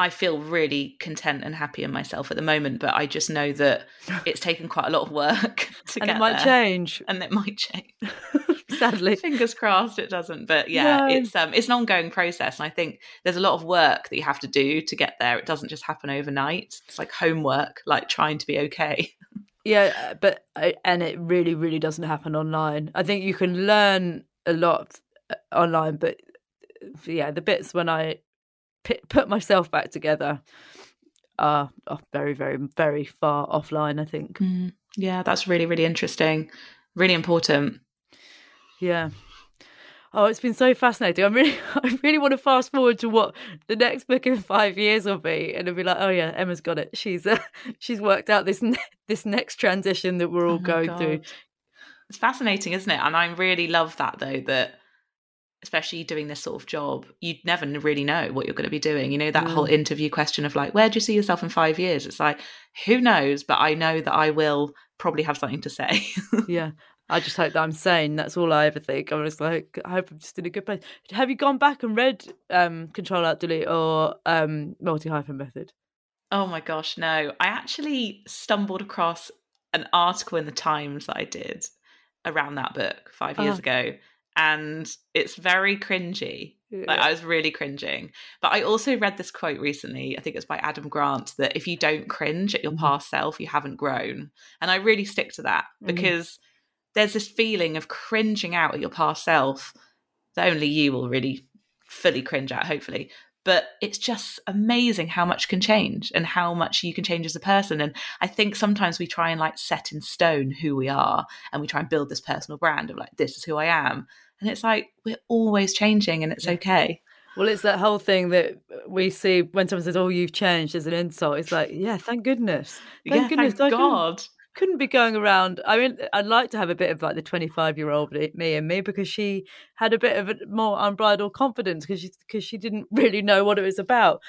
I feel really content and happy in myself at the moment, but I just know that it's taken quite a lot of work to and get it might there. change, and it might change. Sadly, fingers crossed it doesn't. But yeah, no. it's um, it's an ongoing process, and I think there's a lot of work that you have to do to get there. It doesn't just happen overnight. It's like homework, like trying to be okay. Yeah, uh, but uh, and it really, really doesn't happen online. I think you can learn a lot uh, online, but yeah, the bits when I put myself back together are, are very, very, very far offline. I think. Mm, yeah, that's really, really interesting. Really important. Yeah. Oh, it's been so fascinating. I really, I really want to fast forward to what the next book in five years will be, and it'll be like, oh yeah, Emma's got it. She's uh, she's worked out this ne- this next transition that we're all oh going God. through. It's fascinating, isn't it? And I really love that though that especially doing this sort of job, you'd never really know what you're going to be doing. You know, that mm. whole interview question of like, where do you see yourself in five years? It's like, who knows? But I know that I will probably have something to say. yeah. I just hope that I'm sane. That's all I ever think. I'm just like, I hope I'm just in a good place. Have you gone back and read um, Control Alt Delete or um, Multi Hyphen Method? Oh my gosh, no. I actually stumbled across an article in the Times that I did around that book five years oh. ago and it's very cringy. Yeah. Like I was really cringing. But I also read this quote recently, I think it's by Adam Grant, that if you don't cringe at your mm-hmm. past self, you haven't grown. And I really stick to that mm-hmm. because there's this feeling of cringing out at your past self that only you will really fully cringe at, hopefully. But it's just amazing how much can change and how much you can change as a person. And I think sometimes we try and like set in stone who we are and we try and build this personal brand of like, this is who I am. And it's like, we're always changing and it's okay. Well, it's that whole thing that we see when someone says, "Oh, you've changed" as an insult. It's like, yeah, thank goodness, thank yeah, goodness, thank God couldn't be going around. I mean, I'd like to have a bit of like the 25 year old me and me because she had a bit of a more unbridled confidence because she, cause she didn't really know what it was about.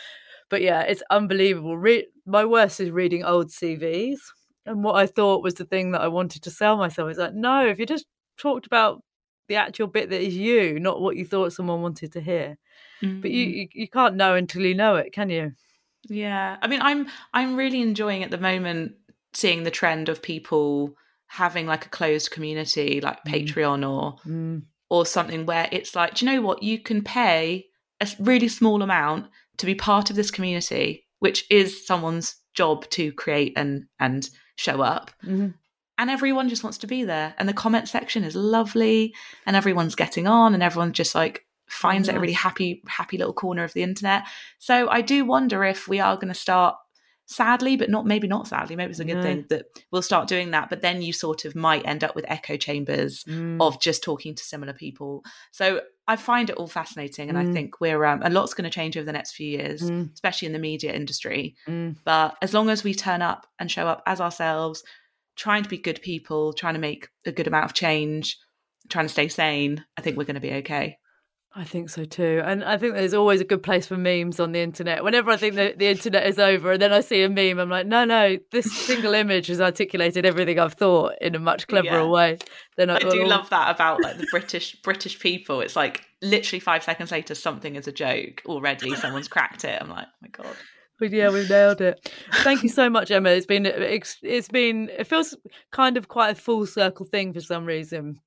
But yeah, it's unbelievable. Re- my worst is reading old CVs. And what I thought was the thing that I wanted to sell myself is like, no, if you just talked about the actual bit that is you, not what you thought someone wanted to hear. Mm-hmm. But you, mm-hmm. you you can't know until you know it, can you? Yeah. I mean, I'm I'm really enjoying at the moment seeing the trend of people having like a closed community like mm. Patreon or mm. or something where it's like, do you know what? You can pay a really small amount to be part of this community, which is someone's job to create and and show up. Mm-hmm. And everyone just wants to be there. And the comment section is lovely and everyone's getting on and everyone just like finds it a really happy, happy little corner of the internet. So I do wonder if we are going to start sadly, but not maybe not sadly, maybe it's a good no. thing that we'll start doing that. But then you sort of might end up with echo chambers mm. of just talking to similar people. So I find it all fascinating, and mm. I think we're um, a lot's going to change over the next few years, mm. especially in the media industry. Mm. But as long as we turn up and show up as ourselves, trying to be good people, trying to make a good amount of change, trying to stay sane, I think we're going to be okay. I think so too. And I think there's always a good place for memes on the internet. Whenever I think that the internet is over and then I see a meme, I'm like, no, no, this single image has articulated everything I've thought in a much cleverer yeah. way. Then I, I do love that about like the British British people. It's like literally five seconds later, something is a joke already. Someone's cracked it. I'm like, oh my god. But yeah, we've nailed it. Thank you so much, Emma. It's been it's, been it feels kind of quite a full circle thing for some reason.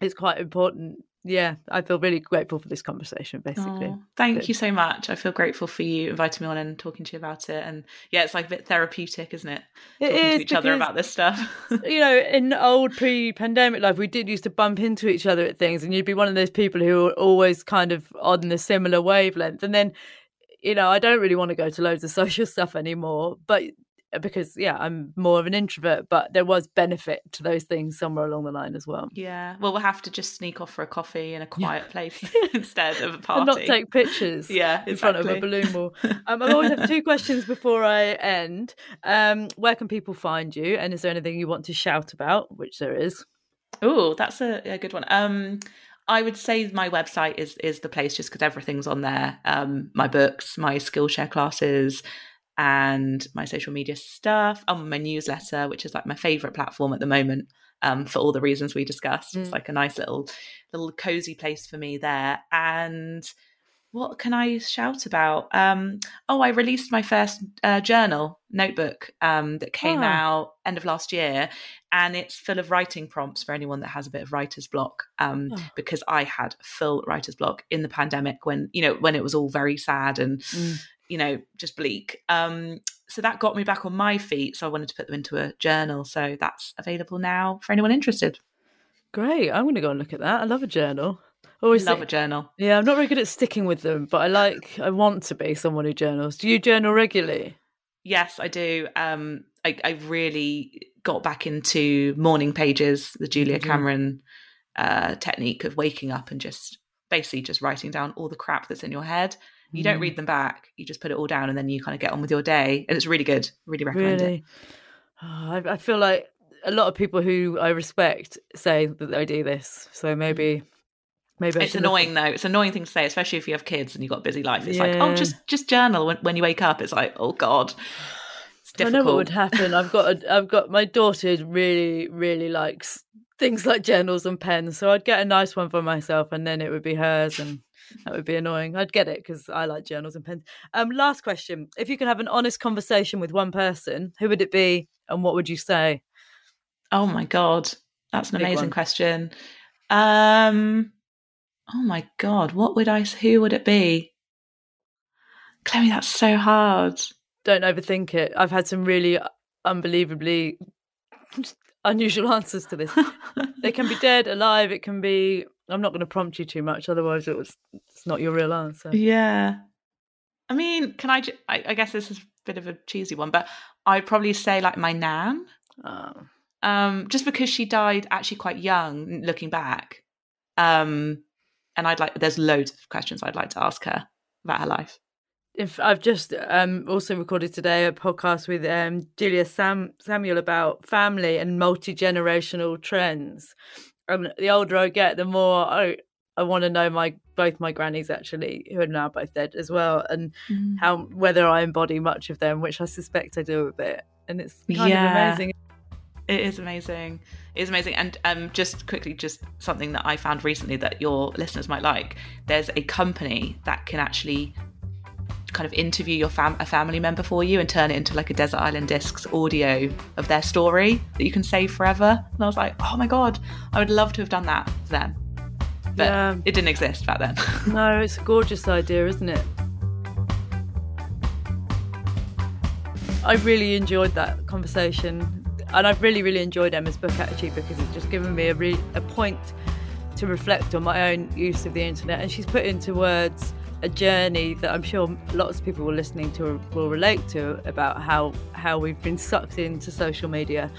It's quite important yeah, I feel really grateful for this conversation, basically. Thank Good. you so much. I feel grateful for you inviting me on and talking to you about it. And yeah, it's like a bit therapeutic, isn't it? It talking is to each because, other about this stuff. you know, in old pre-pandemic life, we did used to bump into each other at things, and you'd be one of those people who were always kind of on the similar wavelength. And then, you know, I don't really want to go to loads of social stuff anymore, but because yeah i'm more of an introvert but there was benefit to those things somewhere along the line as well. Yeah. Well we'll have to just sneak off for a coffee in a quiet place instead of a party and not take pictures yeah in front of a balloon wall. Um, i always have two questions before i end. Um, where can people find you and is there anything you want to shout about which there is? Oh that's a, a, good one. Um I would say my website is is the place just because everything's on there. Um, my books, my Skillshare classes, and my social media stuff, and my newsletter, which is like my favorite platform at the moment. Um, for all the reasons we discussed, mm. it's like a nice little, little cozy place for me there. And what can I shout about? Um, oh, I released my first uh, journal notebook um, that came oh. out end of last year, and it's full of writing prompts for anyone that has a bit of writer's block. Um, oh. Because I had full writer's block in the pandemic when you know when it was all very sad and mm you know, just bleak. Um, so that got me back on my feet. So I wanted to put them into a journal. So that's available now for anyone interested. Great. I'm going to go and look at that. I love a journal. Always love a journal. Yeah, I'm not very good at sticking with them, but I like, I want to be someone who journals. Do you journal regularly? Yes, I do. Um, I, I really got back into morning pages, the Julia mm-hmm. Cameron uh, technique of waking up and just basically just writing down all the crap that's in your head you don't mm. read them back. You just put it all down and then you kind of get on with your day. And it's really good. Really recommend really? it. Oh, I, I, feel like a lot of people who I respect say that they do this. So maybe. Maybe it's annoying though. It's an annoying thing to say, especially if you have kids and you've got a busy life. It's yeah. like, oh, just just journal when, when you wake up. It's like, oh god, I know what would happen. I've got a, I've got my daughter really really likes things like journals and pens, so I'd get a nice one for myself, and then it would be hers, and that would be annoying. I'd get it because I like journals and pens. Um, last question: If you could have an honest conversation with one person, who would it be, and what would you say? Oh my god, that's an Big amazing one. question. Um, oh my god, what would I? Who would it be? Chloe, that's so hard. Don't overthink it. I've had some really unbelievably unusual answers to this. they can be dead, alive. It can be I'm not going to prompt you too much, otherwise it was it's not your real answer. Yeah, I mean, can I? I, I guess this is a bit of a cheesy one, but I'd probably say like my nan, oh. um, just because she died actually quite young. Looking back, um, and I'd like there's loads of questions I'd like to ask her about her life. If I've just um, also recorded today a podcast with um, Julia Sam- Samuel about family and multi generational trends, and the older I get, the more I I want to know my both my grannies actually, who are now both dead as well, and mm. how whether I embody much of them, which I suspect I do a bit, and it's kind yeah. of amazing. It is amazing. It is amazing. And um, just quickly, just something that I found recently that your listeners might like. There's a company that can actually kind of interview your fam- a family member for you and turn it into like a Desert Island Discs audio of their story that you can save forever. And I was like, oh my god, I would love to have done that for them. But yeah. it didn't exist back then. no, it's a gorgeous idea, isn't it? I really enjoyed that conversation, and I've really, really enjoyed Emma's book actually because it's just given me a, re- a point to reflect on my own use of the internet, and she's put into words a journey that I'm sure lots of people listening to will relate to about how how we've been sucked into social media.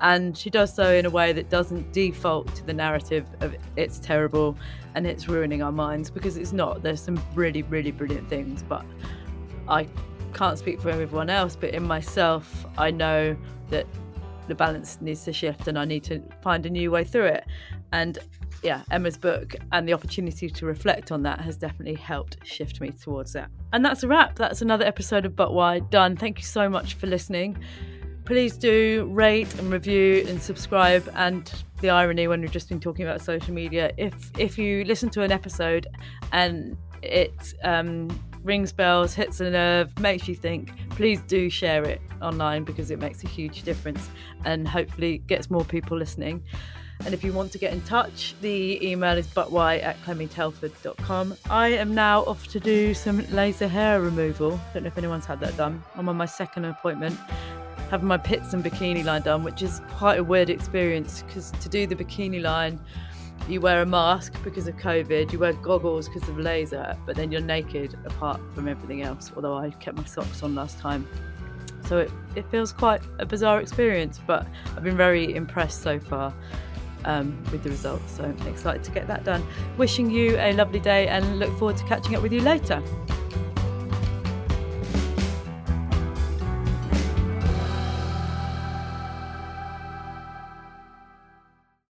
And she does so in a way that doesn't default to the narrative of it's terrible and it's ruining our minds because it's not. There's some really really brilliant things but i can't speak for everyone else but in myself i know that the balance needs to shift and i need to find a new way through it. And yeah emma's book and the opportunity to reflect on that has definitely helped shift me towards that and that's a wrap. That's another episode of but why done. Thank you so much for listening. Please do rate and review and subscribe. And the irony when we've just been talking about social media, if if you listen to an episode and it um, rings bells, hits a nerve, makes you think, please do share it online because it makes a huge difference and hopefully gets more people listening. And if you want to get in touch, the email is butwhy at clemmietelford.com. I am now off to do some laser hair removal. Don't know if anyone's had that done. I'm on my second appointment having my pits and bikini line done, which is quite a weird experience because to do the bikini line, you wear a mask because of COVID, you wear goggles because of laser, but then you're naked apart from everything else. Although I kept my socks on last time. So it, it feels quite a bizarre experience, but I've been very impressed so far um, with the results. So I'm excited to get that done. Wishing you a lovely day and look forward to catching up with you later.